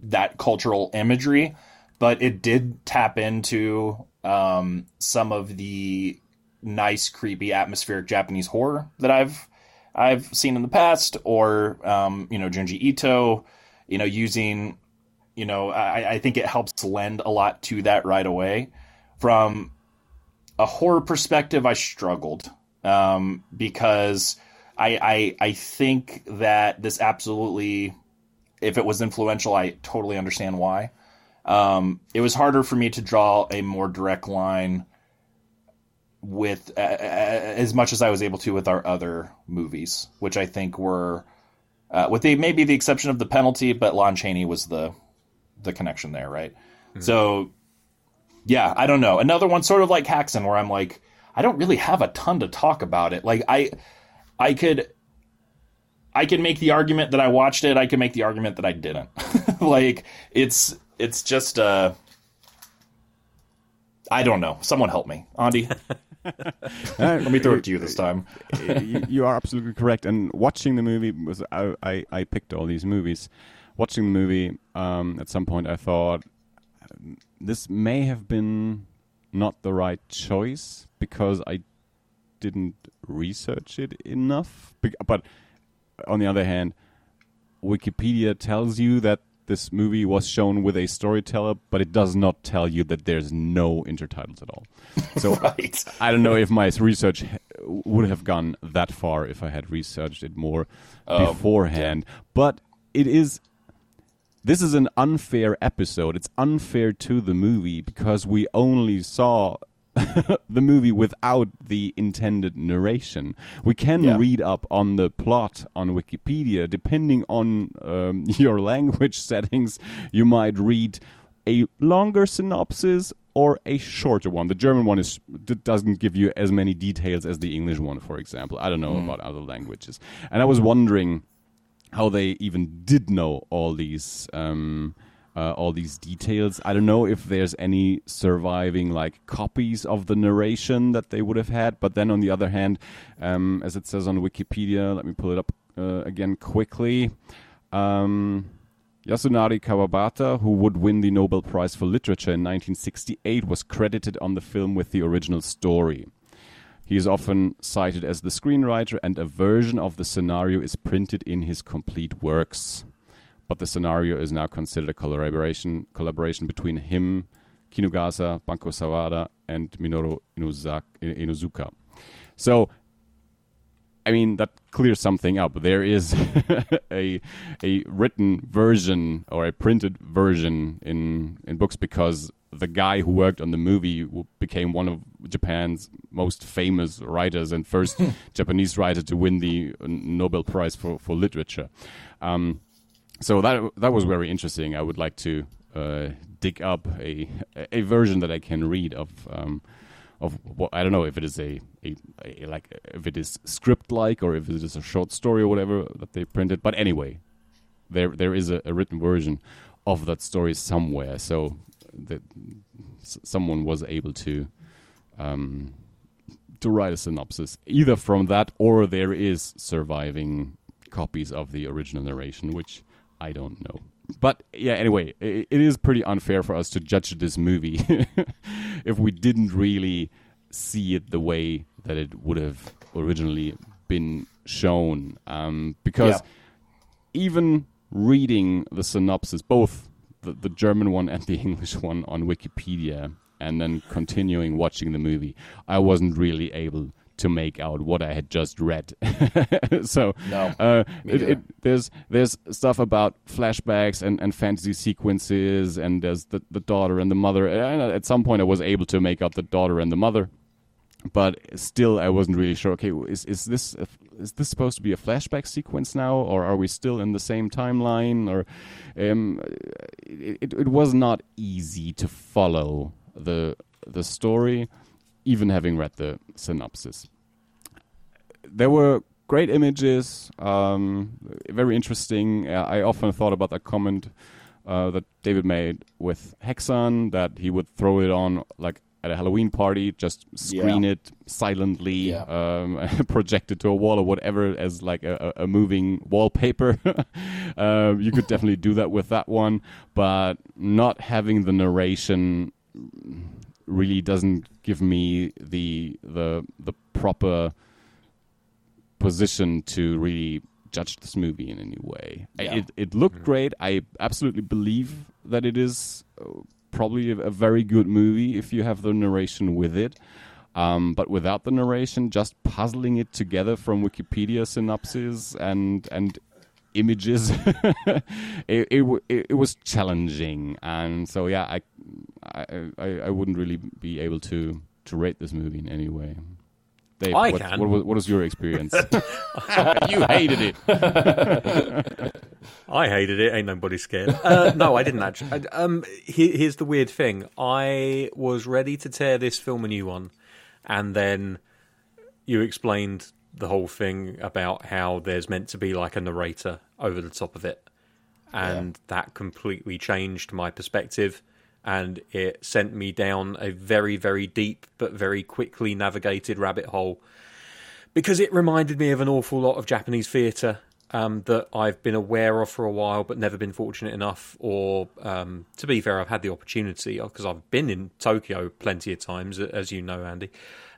that cultural imagery, but it did tap into um, some of the nice, creepy, atmospheric Japanese horror that I've I've seen in the past, or um, you know, Junji Ito, you know, using, you know, I, I think it helps lend a lot to that right away. From a horror perspective, I struggled um, because I, I I think that this absolutely, if it was influential, I totally understand why. Um, it was harder for me to draw a more direct line with uh, as much as I was able to with our other movies, which I think were, uh, with the maybe the exception of the penalty, but Lon Chaney was the the connection there, right? So, yeah, I don't know. Another one, sort of like Häxan, where I'm like, I don't really have a ton to talk about it. Like I, I could. I can make the argument that I watched it. I can make the argument that I didn't. like it's it's just uh I don't know. Someone help me, Andi. Let me throw it to you this time. you, are absolutely correct. And watching the movie was I, I, I picked all these movies. Watching the movie, um, at some point I thought this may have been not the right choice because I didn't research it enough. But on the other hand, Wikipedia tells you that this movie was shown with a storyteller, but it does not tell you that there's no intertitles at all. So Right. I don't know if my research would have gone that far if I had researched it more um, beforehand. But it is. This is an unfair episode. It's unfair to the movie because we only saw the movie without the intended narration. We can Yeah. read up on the plot on Wikipedia. Depending on um, your language settings, you might read a longer synopsis or a shorter one. The German one is doesn't give you as many details as the English one, for example. I don't know about other languages, and I was wondering how they even did know all these um, uh, all these details. I don't know if there's any surviving like copies of the narration that they would have had. But then on the other hand, um, as it says on Wikipedia, let me pull it up uh, again quickly. Um, Yasunari Kawabata, who would win the Nobel Prize for Literature in 1968, was credited on the film with the original story. He is often cited as the screenwriter, and a version of the scenario is printed in his complete works. But the scenario is now considered a collaboration collaboration between him, Kinugasa, Banko Sawada, and Minoru Inuzuka. So, I mean, that clears something up. There is a a written version or a printed version in in books because the guy who worked on the movie became one of Japan's most famous writers and first Japanese writer to win the uh, Nobel Prize for for literature. Um, so that that was very interesting. I would like to uh, dig up a a version that I can read of um, of what I don't know if it is a, a, a like if it is script like or if it is a short story or whatever that they printed. But anyway, there there is a, a written version of that story somewhere. So that someone was able to um, to write a synopsis either from that or there is surviving copies of the original narration, which I don't know. But yeah, anyway, i it is pretty unfair for us to judge this movie if we didn't really see it the way that it would have originally been shown. Um, because Yeah. even reading the synopsis, both the, the German one and the English one on Wikipedia, and then continuing watching the movie, I wasn't really able to make out what I had just read. so No, uh, it, it, there's there's stuff about flashbacks and, and fantasy sequences, and there's the, the daughter and the mother. And at some point, I was able to make out the daughter and the mother, but still, I wasn't really sure. Okay, is is this a, is this supposed to be a flashback sequence now, or are we still in the same timeline? Or um, it, it, it was not easy to follow the the story, even having read the synopsis there were great images, um, very interesting. Uh, I often thought about that comment uh, that David made with Häxan that he would throw it on like at a Halloween party, just screen Yeah. it silently, Yeah. um, project it to a wall or whatever as like a, a a moving wallpaper. uh, you could definitely do that with that one, but not having the narration really doesn't give me the the the proper position to really judge this movie in any way. Yeah. It it looked great. I absolutely believe that it is uh, probably a, a very good movie if you have the narration with it. Um, but without the narration, just puzzling it together from Wikipedia synopses and and images, it, it, it it was challenging. And so yeah, I I, I wouldn't really be able to to rate this movie in any way. Dave, I what, can. What, was, what was your experience? you hated it. I hated it. Ain't nobody scared. Uh, no, I didn't actually. I- Um, he- here's the weird thing. I was ready to tear this film a new one, and then you explained the whole thing about how there's meant to be like a narrator over the top of it, and that completely changed my perspective. And it sent me down a very, very deep but very quickly navigated rabbit hole because it reminded me of an awful lot of Japanese theatre um, that I've been aware of for a while, but never been fortunate enough, or um, to be fair, I've had the opportunity because I've been in Tokyo plenty of times, as you know, Andi,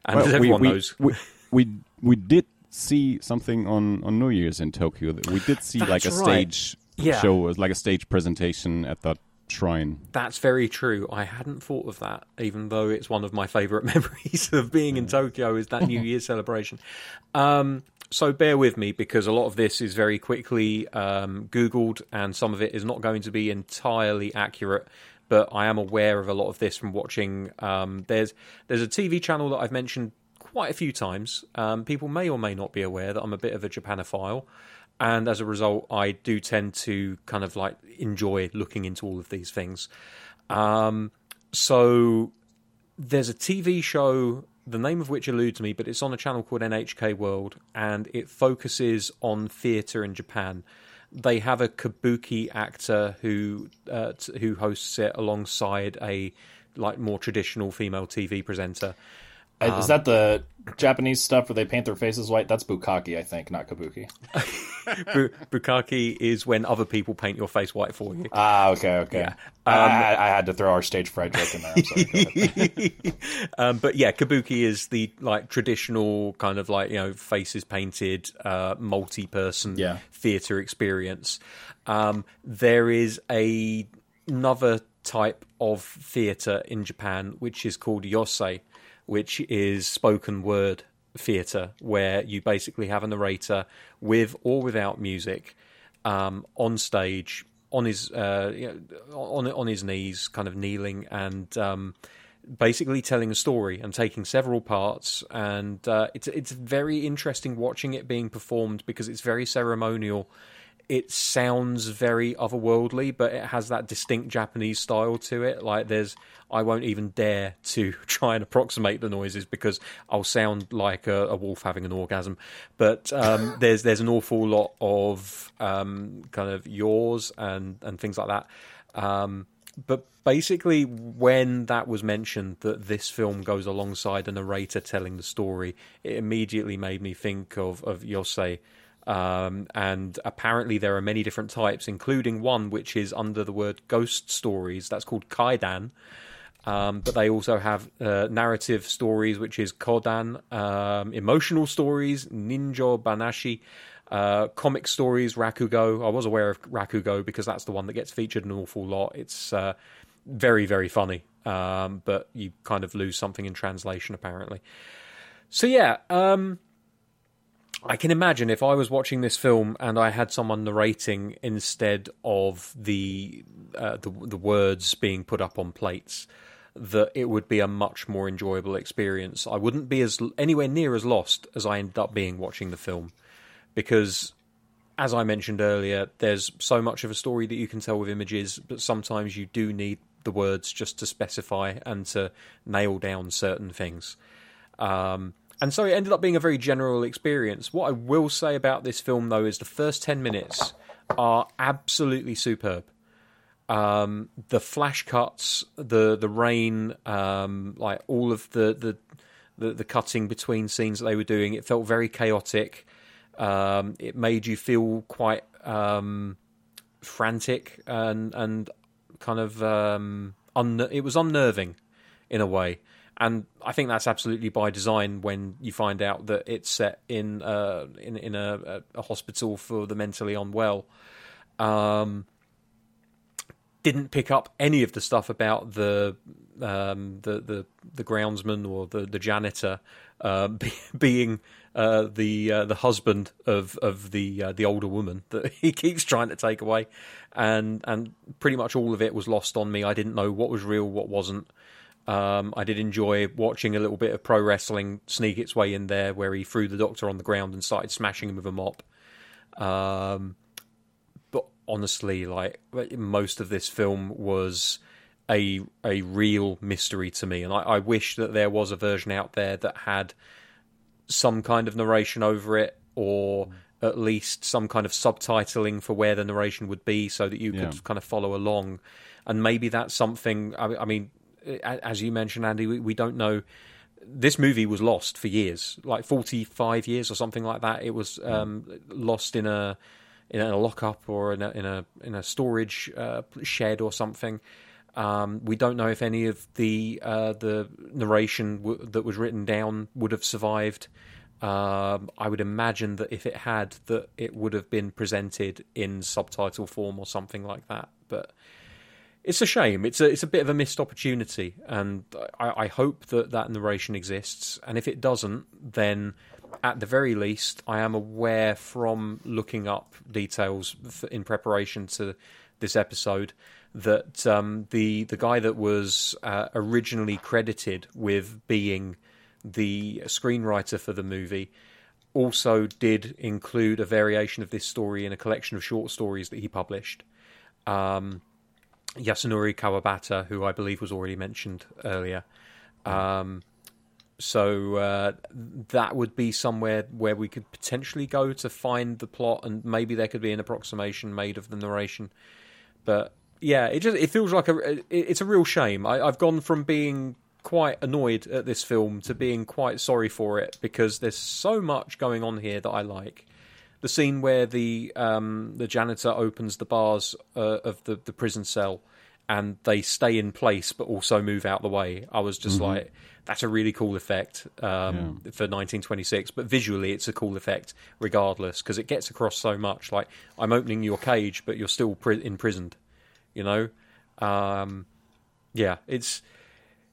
and Well, as we- everyone we, knows. We, we we did see something on on New Year's in Tokyo. We did see like a right. stage Yeah. show, like a stage presentation at that shrine. That's very true. I hadn't thought of that, even though it's one of my favourite memories of being in Tokyo is that New Year's celebration. Um, so bear with me because a lot of this is very quickly um, Googled, and some of it is not going to be entirely accurate. But I am aware of a lot of this from watching. Um, there's there's a TV channel that I've mentioned quite a few times. Um, people may or may not be aware that I'm a bit of a Japanophile, and as a result, I do tend to kind of like enjoy looking into all of these things. Um, so there's a TV show, the name of which eludes me, but it's on a channel called NHK World, and it focuses on theatre in Japan. They have a kabuki actor who uh, t- who hosts it alongside a like more traditional female TV presenter. Uh, Is that the Japanese stuff where they paint their faces white? That's bukkake, I think, not kabuki. Bu- Bukaki is when other people paint your face white for you. Ah, okay, okay. Yeah. I, I, I had to throw our stage fright joke in there. I'm sorry. Um, but yeah, kabuki is the like traditional kind of like you know faces painted, uh, multi-person Yeah. theatre experience. Um, there is a another type of theatre in Japan which is called yose, which is spoken word theatre, where you basically have a narrator with or without music um, on stage on his uh, you know, on on his knees, kind of kneeling and um, basically telling a story and taking several parts. And uh, it's it's very interesting watching it being performed because it's very ceremonial. It sounds very otherworldly, but it has that distinct Japanese style to it. Like there's, I won't even dare to try and approximate the noises because I'll sound like a, a wolf having an orgasm. But um, there's there's an awful lot of um, kind of yaws and and things like that. Um, but basically, when that was mentioned that this film goes alongside a narrator telling the story, it immediately made me think of of Yose. Um, and apparently, there are many different types, including one which is under the word ghost stories. That's called Kaidan. Um, but they also have uh, narrative stories, which is Kodan, um, emotional stories, Ninjo Banashi, uh, comic stories, Rakugo. I was aware of Rakugo because that's the one that gets featured an awful lot. It's uh, very, very funny, um, but you kind of lose something in translation, apparently. So, yeah, um, I can imagine if I was watching this film and I had someone narrating instead of the uh, the, the words being put up on plates, that it would be a much more enjoyable experience. I wouldn't be as anywhere near as lost as I ended up being watching the film, because as I mentioned earlier, there's so much of a story that you can tell with images, but sometimes you do need the words just to specify and to nail down certain things. Um, and so it ended up being a very general experience. What I will say about this film, though, is the first 10 minutes are absolutely superb. Um, the flash cuts, the the rain, um, like all of the, the the the cutting between scenes that they were doing, it felt very chaotic. Um, it made you feel quite um, frantic and and kind of um, un- it was unnerving in a way. And I think that's absolutely by design when you find out that it's set in uh, in in a, a, hospital for the mentally unwell. Um, didn't pick up any of the stuff about the um, the, the the groundsman or the the janitor uh, be, being uh, the uh, the husband of of the uh, the older woman that he keeps trying to take away, and and pretty much all of it was lost on me. I didn't know what was real, what wasn't. Um, I did enjoy watching a little bit of pro wrestling sneak its way in there, where he threw the doctor on the ground and started smashing him with a mop. Um, but honestly, like most of this film was a a real mystery to me, and I, I wish that there was a version out there that had some kind of narration over it, or at least some kind of subtitling for where the narration would be, so that you Yeah. could kind of follow along. And maybe that's something. I, I mean, as you mentioned, Andi, we, we don't know. This movie was lost for years, like forty-five years or something like that. It was um, lost in a in a lockup or in a in a in a storage uh, shed or something. Um, we don't know if any of the uh, the narration w- that was written down would have survived. Um, I would imagine that if it had, that it would have been presented in subtitle form or something like that. But it's a shame. It's a it's a bit of a missed opportunity, and I, I hope that that narration exists. And if it doesn't, then at the very least, I am aware from looking up details in preparation to this episode that um, the the guy that was uh, originally credited with being the screenwriter for the movie also did include a variation of this story in a collection of short stories that he published. Um, Yasunari Kawabata, who I believe was already mentioned earlier. Um, so uh, that would be somewhere where we could potentially go to find the plot, and maybe there could be an approximation made of the narration. But yeah, it just it feels like a it, it's a real shame. I, I've gone from being quite annoyed at this film to being quite sorry for it because there's so much going on here that I like. The scene where the um, the janitor opens the bars uh, of the, the prison cell and they stay in place but also move out the way. I was just like, that's a really cool effect um, for 1926. But visually, it's a cool effect regardless because it gets across so much. Like I'm opening your cage, but you're still pri- imprisoned. You know, um, yeah, it's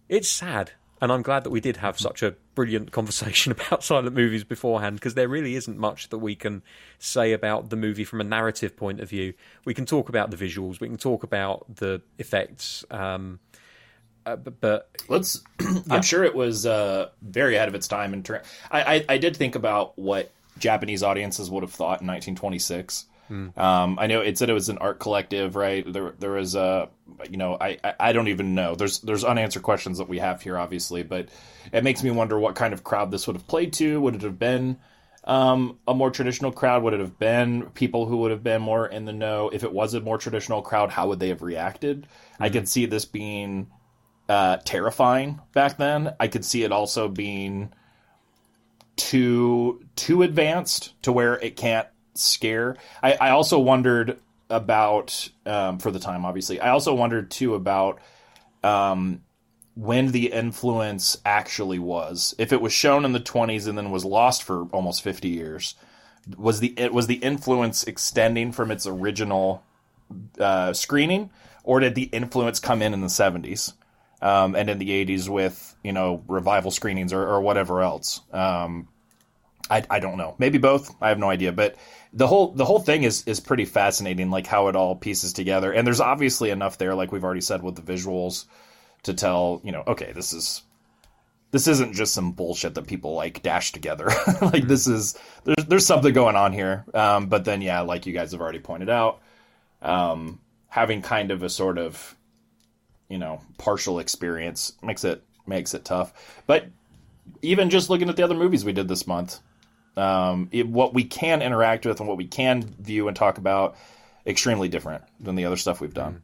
it's sad. And I'm glad that we did have such a brilliant conversation about silent movies beforehand because there really isn't much that we can say about the movie from a narrative point of view. We can talk about the visuals, we can talk about the effects, um, uh, but, but Let's. I'm sure it was uh, very ahead of its time. In ter- I, I I did think about what Japanese audiences would have thought in 1926. Um, I know it said it was an art collective, right? There there was a you know I, I I don't even know. There's there's unanswered questions that we have here, obviously, but it makes me wonder what kind of crowd this would have played to. Would it have been um, a more traditional crowd? Would it have been people who would have been more in the know? If it was a more traditional crowd, how would they have reacted? I could see this being uh, terrifying back then. I could see it also being too too advanced to where it can't scare. I, I also wondered about um, for the time, obviously. I also wondered too about um, when the influence actually was. If it was shown in the twenties and then was lost for almost fifty years, was the it was the influence extending from its original uh, screening, or did the influence come in in the seventies? um, and in the 80s with you know revival screenings or, or whatever else. Um, I, I don't know, maybe both. I have no idea, but the whole the whole thing is is pretty fascinating, like how it all pieces together. And there's obviously enough there, like we've already said with the visuals, to tell you know, okay, this is this isn't just some bullshit that people like dash together. like this is there's there's something going on here. Um, but then yeah, like you guys have already pointed out, um, having kind of a sort of you know partial experience makes it makes it tough. But even just looking at the other movies we did this month, um, it, what we can interact with and what we can view and talk about, extremely different than the other stuff we've done.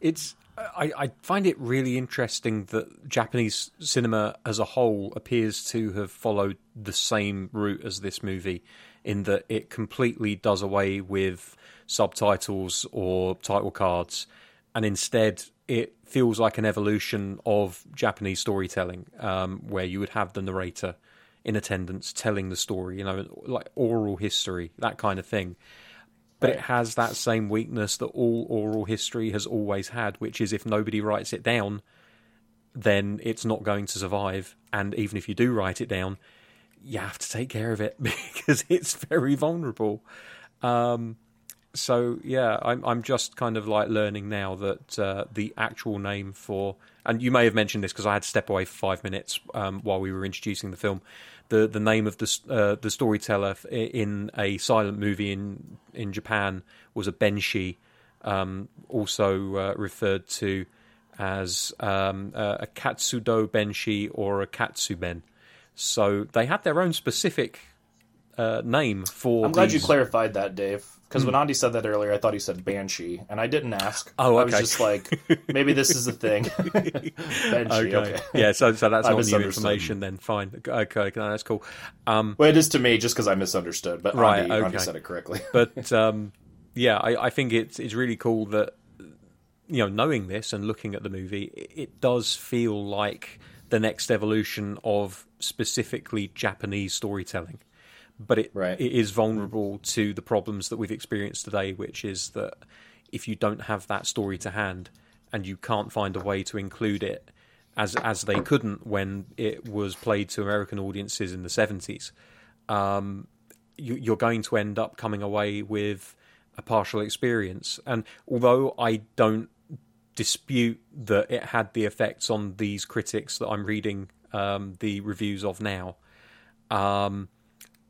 it's I, I find it really interesting that Japanese cinema as a whole appears to have followed the same route as this movie, in that it completely does away with subtitles or title cards, and instead it feels like an evolution of Japanese storytelling, um, where you would have the narrator in attendance telling the story, you know, like oral history, that kind of thing but it has that same weakness that all oral history has always had, which is if nobody writes it down, then it's not going to survive. And even if you do write it down, you have to take care of it because it's very vulnerable. Um, so yeah, I'm I'm just kind of like learning now that uh, the actual name for and you may have mentioned this because I had to step away for five minutes um, while we were introducing the film. The the name of the uh, the storyteller in a silent movie in in Japan was a benshi, um, also uh, referred to as um, uh, a katsudo benshi or a katsuben. So they had their own specific uh, name for. I'm glad you clarified that, Dave. Because when Andi said that earlier, I thought he said banshee, and I didn't ask. Oh, okay. I was just like, maybe this is a thing. banshee, okay. Okay. Yeah, so so that's I not new information then. Fine. Okay, no, that's cool. Um, Well, it is to me just because I misunderstood, but Right, Andi, Andi said it correctly. but um, yeah, I, I think it's it's really cool that you know knowing this and looking at the movie, it, it does feel like the next evolution of specifically Japanese storytelling. But it, Right. it is vulnerable to the problems that we've experienced today, which is that if you don't have that story to hand and you can't find a way to include it as as they couldn't when it was played to American audiences in the seventies, um, you, you're going to end up coming away with a partial experience. And although I don't dispute that it had the effects on these critics that I'm reading um, the reviews of now, um,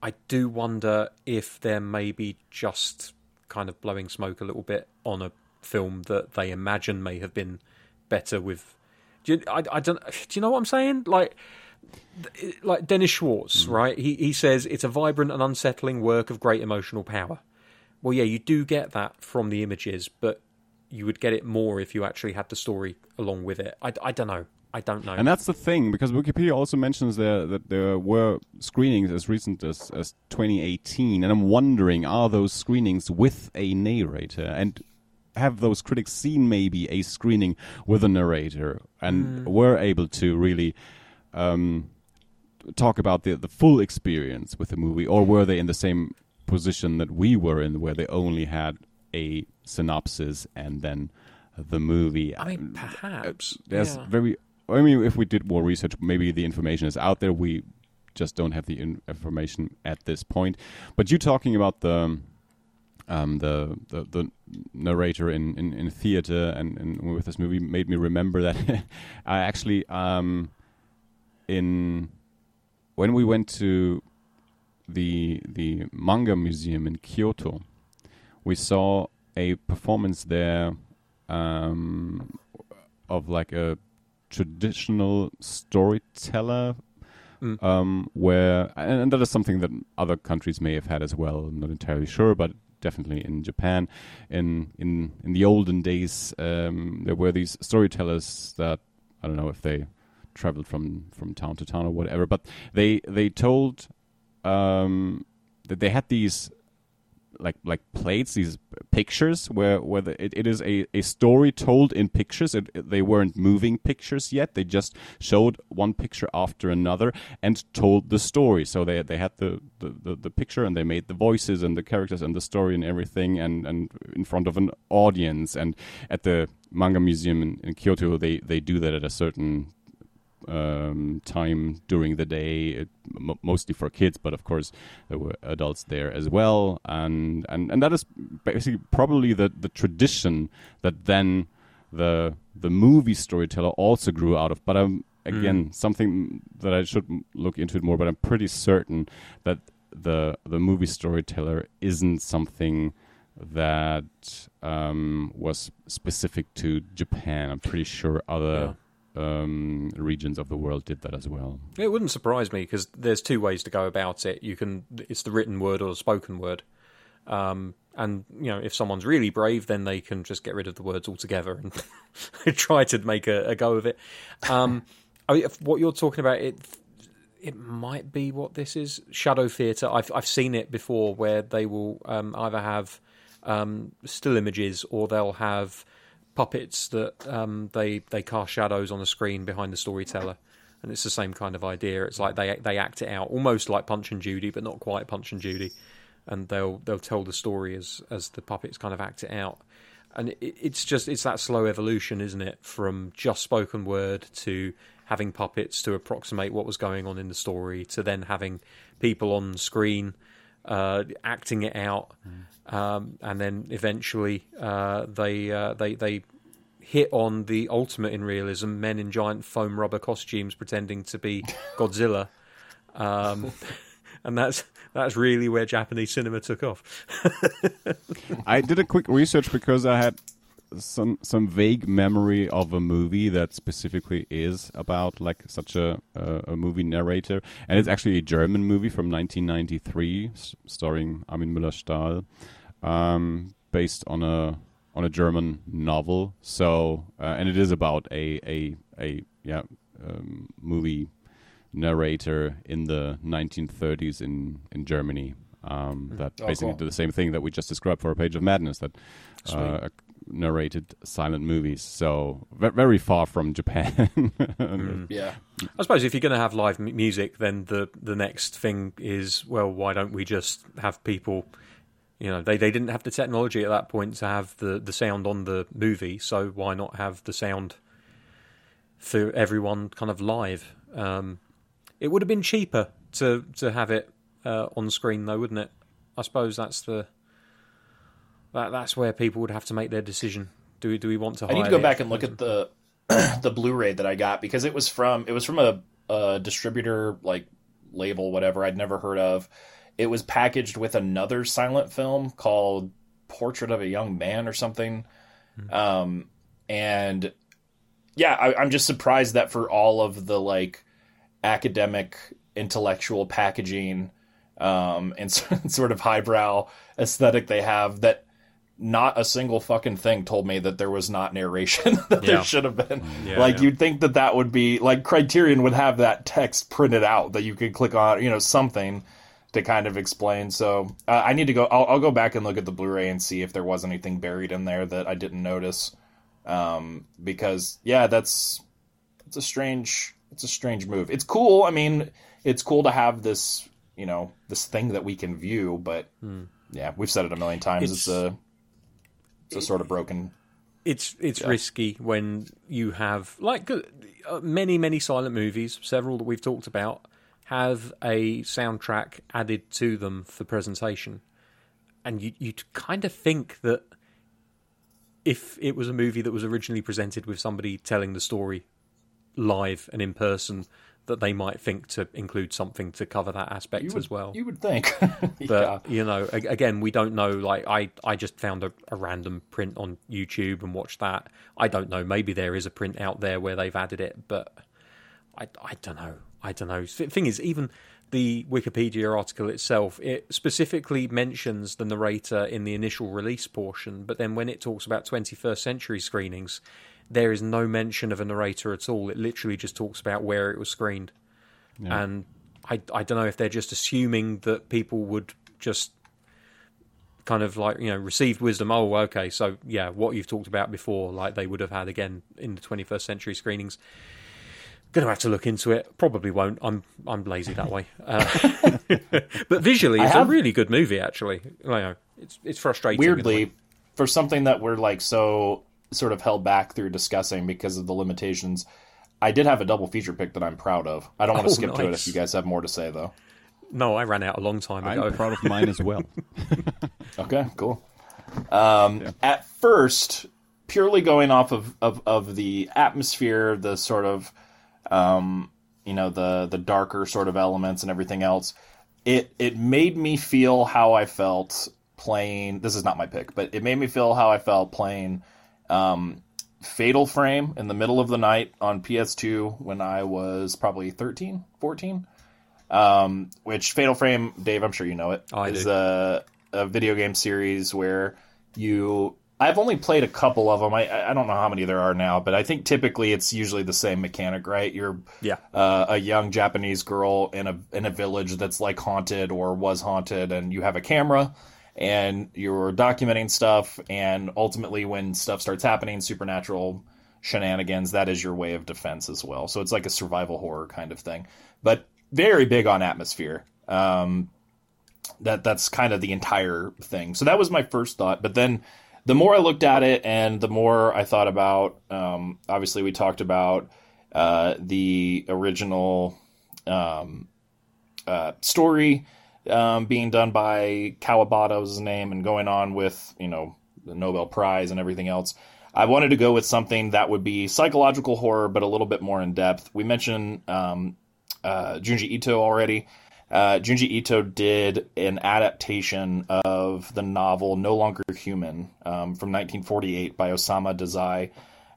I do wonder if they're maybe just kind of blowing smoke a little bit on a film that they imagine may have been better with. Do you, I, I don't. Do you know what I'm saying? Like, like Dennis Schwartz, hmm. right? He he says it's a vibrant and unsettling work of great emotional power. Well, yeah, you do get that from the images, but you would get it more if you actually had the story along with it. I, I don't know. I don't know. And that's the thing, because Wikipedia also mentions there that there were screenings as recent as, as 2018, and I'm wondering, are those screenings with a narrator? And have those critics seen maybe a screening with a narrator and were able to really um, talk about the, the full experience with the movie, or were they in the same position that we were in, where they only had a synopsis and then the movie? I mean, perhaps there's yeah. very i mean if we did more research maybe the information is out there. We just don't have the in- information at this point. But you talking about the um, the, the the narrator in, in, in theater and, and with this movie made me remember that I actually um, in when we went to the the manga museum in Kyoto, we saw a performance there um, of like a traditional storyteller um, where and, and that is something that other countries may have had as well. I'm not entirely sure, but definitely in Japan, in in in the olden days, um, there were these storytellers that I don't know if they traveled from from town to town or whatever, but they they told um, that they had these like like plates, these pictures where where the, it, it is a, a story told in pictures. It, it- they weren't moving pictures yet. They just showed one picture after another and told the story. So they they had the, the, the, the picture and they made the voices and the characters and the story and everything and, and in front of an audience. And at the manga museum in, in Kyoto, they, they do that at a certain um, time during the day, it, m- mostly for kids, but of course there were adults there as well, and and, and that is basically probably the, the tradition that then the the movie storyteller also grew out of. But um, again, something that I should look into it more. But I'm pretty certain that the the movie storyteller isn't something that um, was specific to Japan. I'm pretty sure other um, regions of the world did that as well. It wouldn't surprise me because there's two ways to go about it. You can it's the written word or the spoken word, um, and you know if someone's really brave, then they can just get rid of the words altogether and try to make a, a go of it. Um, I mean, what you're talking about, it it might be what this is shadow theatre. I've I've seen it before where they will um, either have um, still images or they'll have puppets that um, they they cast shadows on the screen behind the storyteller, and it's the same kind of idea. It's like they they act it out, almost like Punch and Judy, but not quite Punch and Judy, and they'll they'll tell the story as as the puppets kind of act it out. And it, it's just it's that slow evolution, isn't it, from just spoken word to having puppets to approximate what was going on in the story to then having people on screen uh, acting it out, um, and then eventually uh, they uh, they they hit on the ultimate in realism: men in giant foam rubber costumes pretending to be Godzilla, um, and that's that's really where Japanese cinema took off. I did a quick research because I had some some vague memory of a movie that specifically is about like such a a, a movie narrator, and it's actually a German movie from 1993, s- starring Armin Müller-Stahl, um, based on a on a German novel. So, uh, and it is about a a a yeah um, movie narrator in the 1930s in in Germany. Um, that Oh, basically cool. did the same thing that we just described for a page of madness. That uh, a narrated silent movies. So ve- very far from Japan. Yeah. I suppose if you're going to have live m- music, then the the next thing is well, why don't we just have people? You know, they, they didn't have the technology at that point to have the, the sound on the movie, so why not have the sound for everyone kind of live? Um, it would have been cheaper to to have it uh, on screen, though, wouldn't it? I suppose that's the that that's where people would have to make their decision. Do we do we want to? I need to go back and look at the the Blu-ray that I got because it was from it was from a, a distributor like label whatever I'd never heard of. It was packaged with another silent film called Portrait of a Young Man or something. Um, and yeah, I, I'm just surprised that for all of the like academic intellectual packaging um, and sort of highbrow aesthetic they have that not a single fucking thing told me that there was not narration that Yeah. there should have been. Yeah, like yeah. you'd think that that would be like Criterion would have that text printed out that you could click on, you know, something to kind of explain. So uh, I need to go. I'll, I'll go back and look at the Blu-ray and see if there was anything buried in there that I didn't notice. Um, because yeah, that's it's a strange it's a strange move. It's cool. I mean, it's cool to have this you know this thing that we can view, but yeah, we've said it a million times. It's, Hmm. It's- a it's a sort of broken. it's it's risky when you have like uh, many many silent movies, several that we've talked about, have a soundtrack added to them for presentation, and you you kind of think that if it was a movie that was originally presented with somebody telling the story live and in person, that they might think to include something to cover that aspect would, as well. you would think, yeah. But you know, again, we don't know. Like I, I just found a, a random print on YouTube and watched that. I don't know. Maybe there is a print out there where they've added it, but I, I don't know. I don't know. The thing is, even the Wikipedia article itself, it specifically mentions the narrator in the initial release portion, but then when it talks about 21st century screenings, there is no mention of a narrator at all. It literally just talks about where it was screened. And I, I don't know if they're just assuming that people would just kind of like, you know, received wisdom. Oh, okay. So, yeah, what you've talked about before, like they would have had again in the 21st century screenings. Gonna have to look into it. Probably won't. I'm I'm lazy that way. Uh, but visually, it's have- a really good movie. Actually, you know, it's it's frustrating. in a way. weirdly for something that we're like so sort of held back through discussing because of the limitations. I did have a double feature pick that I'm proud of. I don't want to Oh, skip to it if you guys have more to say though. no, I ran out a long time ago. I'm proud of mine as well. Okay, cool. Um, At first, purely going off of, of, of the atmosphere, the sort of, um, you know, the the darker sort of elements and everything else, it it made me feel how I felt playing. This is not my pick, but it made me feel how I felt playing um, Fatal Frame in the middle of the night on PS2 when I was probably 13, 14. Um, which Fatal Frame, Dave, I'm sure you know it, I is a, a video game series where you. I've only played a couple of them. I I don't know how many there are now, but I think typically it's usually the same mechanic, right? You're Yeah. uh, a young Japanese girl in a in a village that's like haunted or was haunted, and you have a camera and you're documenting stuff. And ultimately, when stuff starts happening, supernatural shenanigans, that is your way of defense as well. So it's like a survival horror kind of thing, but very big on atmosphere. Um, that that's kind of the entire thing. So that was my first thought, but then the more I looked at it and the more I thought about, um, obviously we talked about uh, the original um, uh, story um, being done by Kawabata was his name and going on with you know the Nobel Prize and everything else. I wanted to go with something that would be psychological horror, but a little bit more in depth. We mentioned um, uh, Junji Ito already. Uh, Junji Ito did an adaptation of the novel No Longer Human um, from 1948 by Osamu Dazai.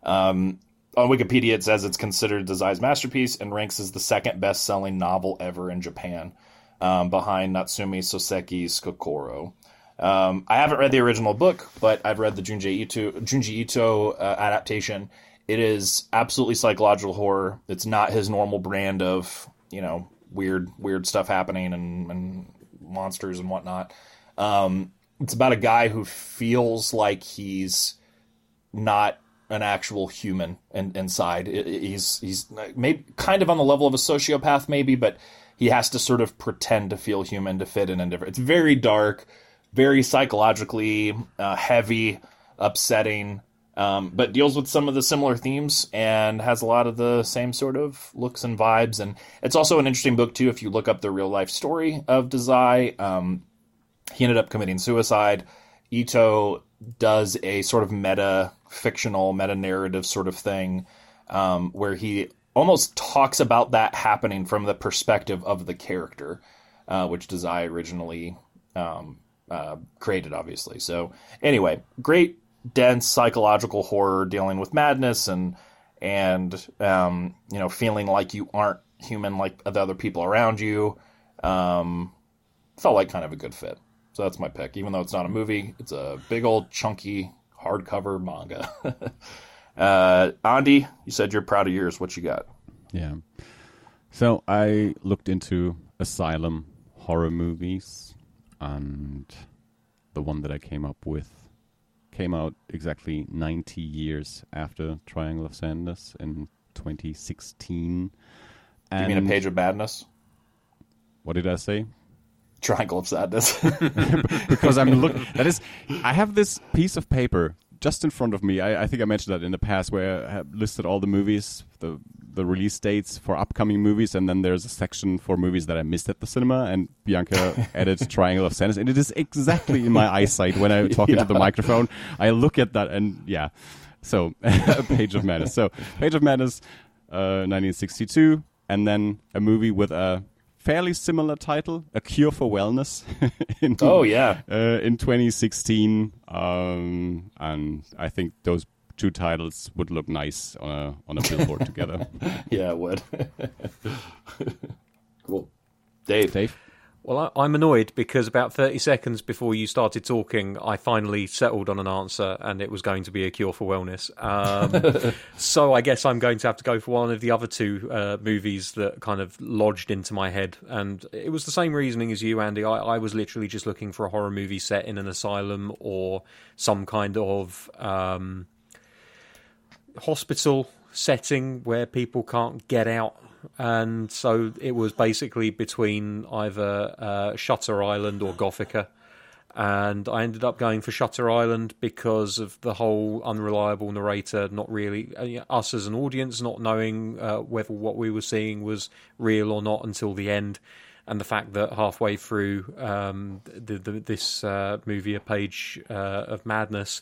Um, on Wikipedia, it says it's considered Dazai's masterpiece and ranks as the second best selling novel ever in Japan, um, behind Natsume Soseki's Kokoro. Um, I haven't read the original book, but I've read the Junji Ito, Junji Ito uh, adaptation. It is absolutely psychological horror. It's not his normal brand of, you know, weird weird stuff happening and, and monsters and whatnot. Um, it's about a guy who feels like he's not an actual human in, inside. He's he's maybe kind of on the level of a sociopath, maybe, but he has to sort of pretend to feel human to fit in and different. It's very dark, very psychologically uh, heavy, upsetting, um, but deals with some of the similar themes and has a lot of the same sort of looks and vibes. And it's also an interesting book too. If you look up the real life story of Dazai, um, he ended up committing suicide. Ito does a sort of meta fictional, meta narrative sort of thing um, where he almost talks about that happening from the perspective of the character, uh, which Dazai originally um, uh, created, obviously. So, anyway, great, dense psychological horror dealing with madness and and um, you know feeling like you aren't human like the other people around you. Um, felt like kind of a good fit. So that's my pick. Even though it's not a movie, it's a big old chunky hardcover manga. uh, Andi, you said you're proud of yours. What you got? Yeah. So I looked into asylum horror movies, and the one that I came up with came out exactly 90 years after Triangle of Sadness in 2016. And You mean a page of madness? What did I say? Triangle of sadness. because I'm look. That is, I have this piece of paper just in front of me. I, I think I mentioned that in the past, where I have listed all the movies, the the release dates for upcoming movies, and then there's a section for movies that I missed at the cinema. And Bianca added Triangle of Sadness, and it is exactly in my eyesight when I talk to the microphone. I look at that, and yeah. So, Page of Madness. So, Page of Madness, uh, 1962, and then a movie with a fairly similar title, A Cure for Wellness. in, Oh, yeah. uh, in 2016, um, and I think those two titles would look nice on a on a billboard together. yeah, it would. cool. Dave. Dave, Well, I, I'm annoyed because about 30 seconds before you started talking, I finally settled on an answer, and it was going to be a cure for wellness. Um, so I guess I'm going to have to go for one of the other two uh, movies that kind of lodged into my head. And it was the same reasoning as you, Andi. I, I was literally just looking for a horror movie set in an asylum or some kind of. Um, hospital setting where people can't get out. And so it was basically between either uh, Shutter Island or Gothika. And I ended up going for Shutter Island because of the whole unreliable narrator, not really, uh, us as an audience not knowing uh, whether what we were seeing was real or not until the end. And the fact that halfway through um, the, the, this uh, movie, A Page uh, of Madness,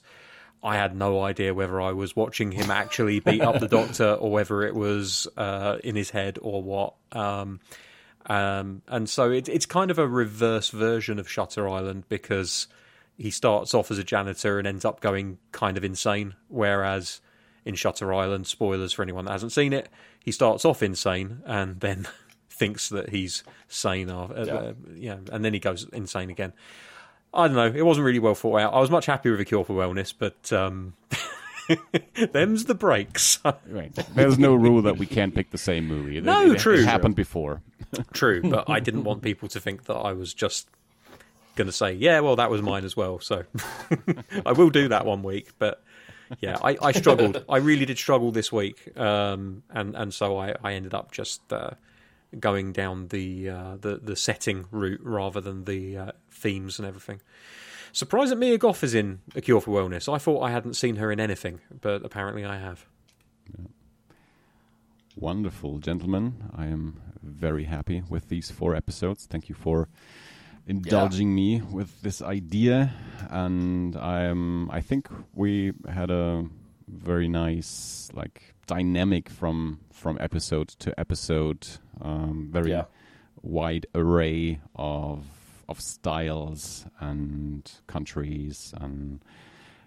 I had no idea whether I was watching him actually beat up the doctor or whether it was uh, in his head or what. Um, um, and so it, it's kind of a reverse version of Shutter Island because he starts off as a janitor and ends up going kind of insane. Whereas in Shutter Island, spoilers for anyone that hasn't seen it, he starts off insane and then thinks that he's sane. Uh, Yeah. uh, yeah, and then he goes insane again. I don't know. It wasn't really well thought out. I was much happier with a cure for wellness, but um, them's the breaks. right. there's no rule that we can't pick the same movie. No, it, true. It happened before. True, but I didn't want people to think that I was just going to say, yeah, well, that was mine as well. So I will do that one week. But yeah, I, I struggled. I really did struggle this week, um, and and so I, I ended up just uh, going down the uh, the the setting route rather than the uh, themes and everything. Surprised that Mia Goth is in A Cure for Wellness. I thought I hadn't seen her in anything, but apparently I have. Wonderful, gentlemen. I am very happy with these four episodes. Thank you for indulging me with this idea, and I am. I think we had a very nice, like, dynamic from from episode to episode. Um, very Yeah. wide array of of styles and countries and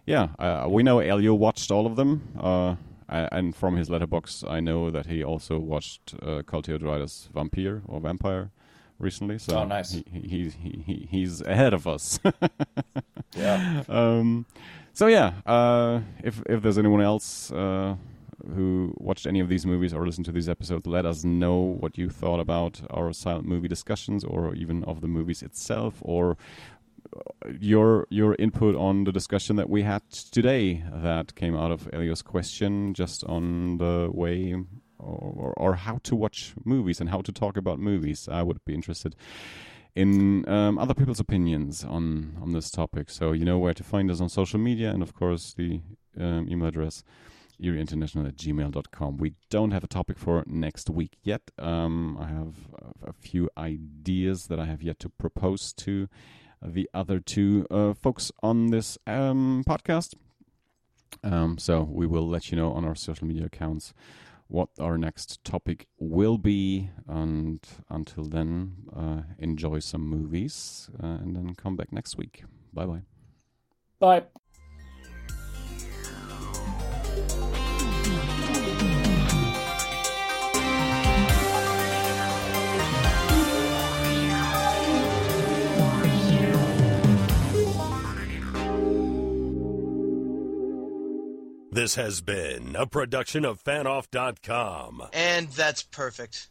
yeah, uh, we know Elio watched all of them, uh, and from his Letterboxd, I know that he also watched uh, Carl Theodor Dreyer's Vampire or Vampire recently. So Oh, nice. He, he, he, he, he- he's ahead of us. Yeah. um, so yeah, uh, if if there's anyone else uh, who watched any of these movies or listened to these episodes, let us know what you thought about our silent movie discussions, or even of the movies itself, or your your input on the discussion that we had today that came out of Elio's question just on the way or, or how to watch movies and how to talk about movies. I would be interested in um, other people's opinions on on this topic. So you know where to find us on social media and of course the um, email address eerieinternational at gmail.com. We don't have a topic for next week yet. Um, I have a, few ideas that I have yet to propose to the other two uh, folks on this um, podcast. Um, so we will let you know on our social media accounts what our next topic will be. And until then, uh, enjoy some movies uh, and then come back next week. Bye bye. Bye. This has been a production of fanoff.com. And that's perfect.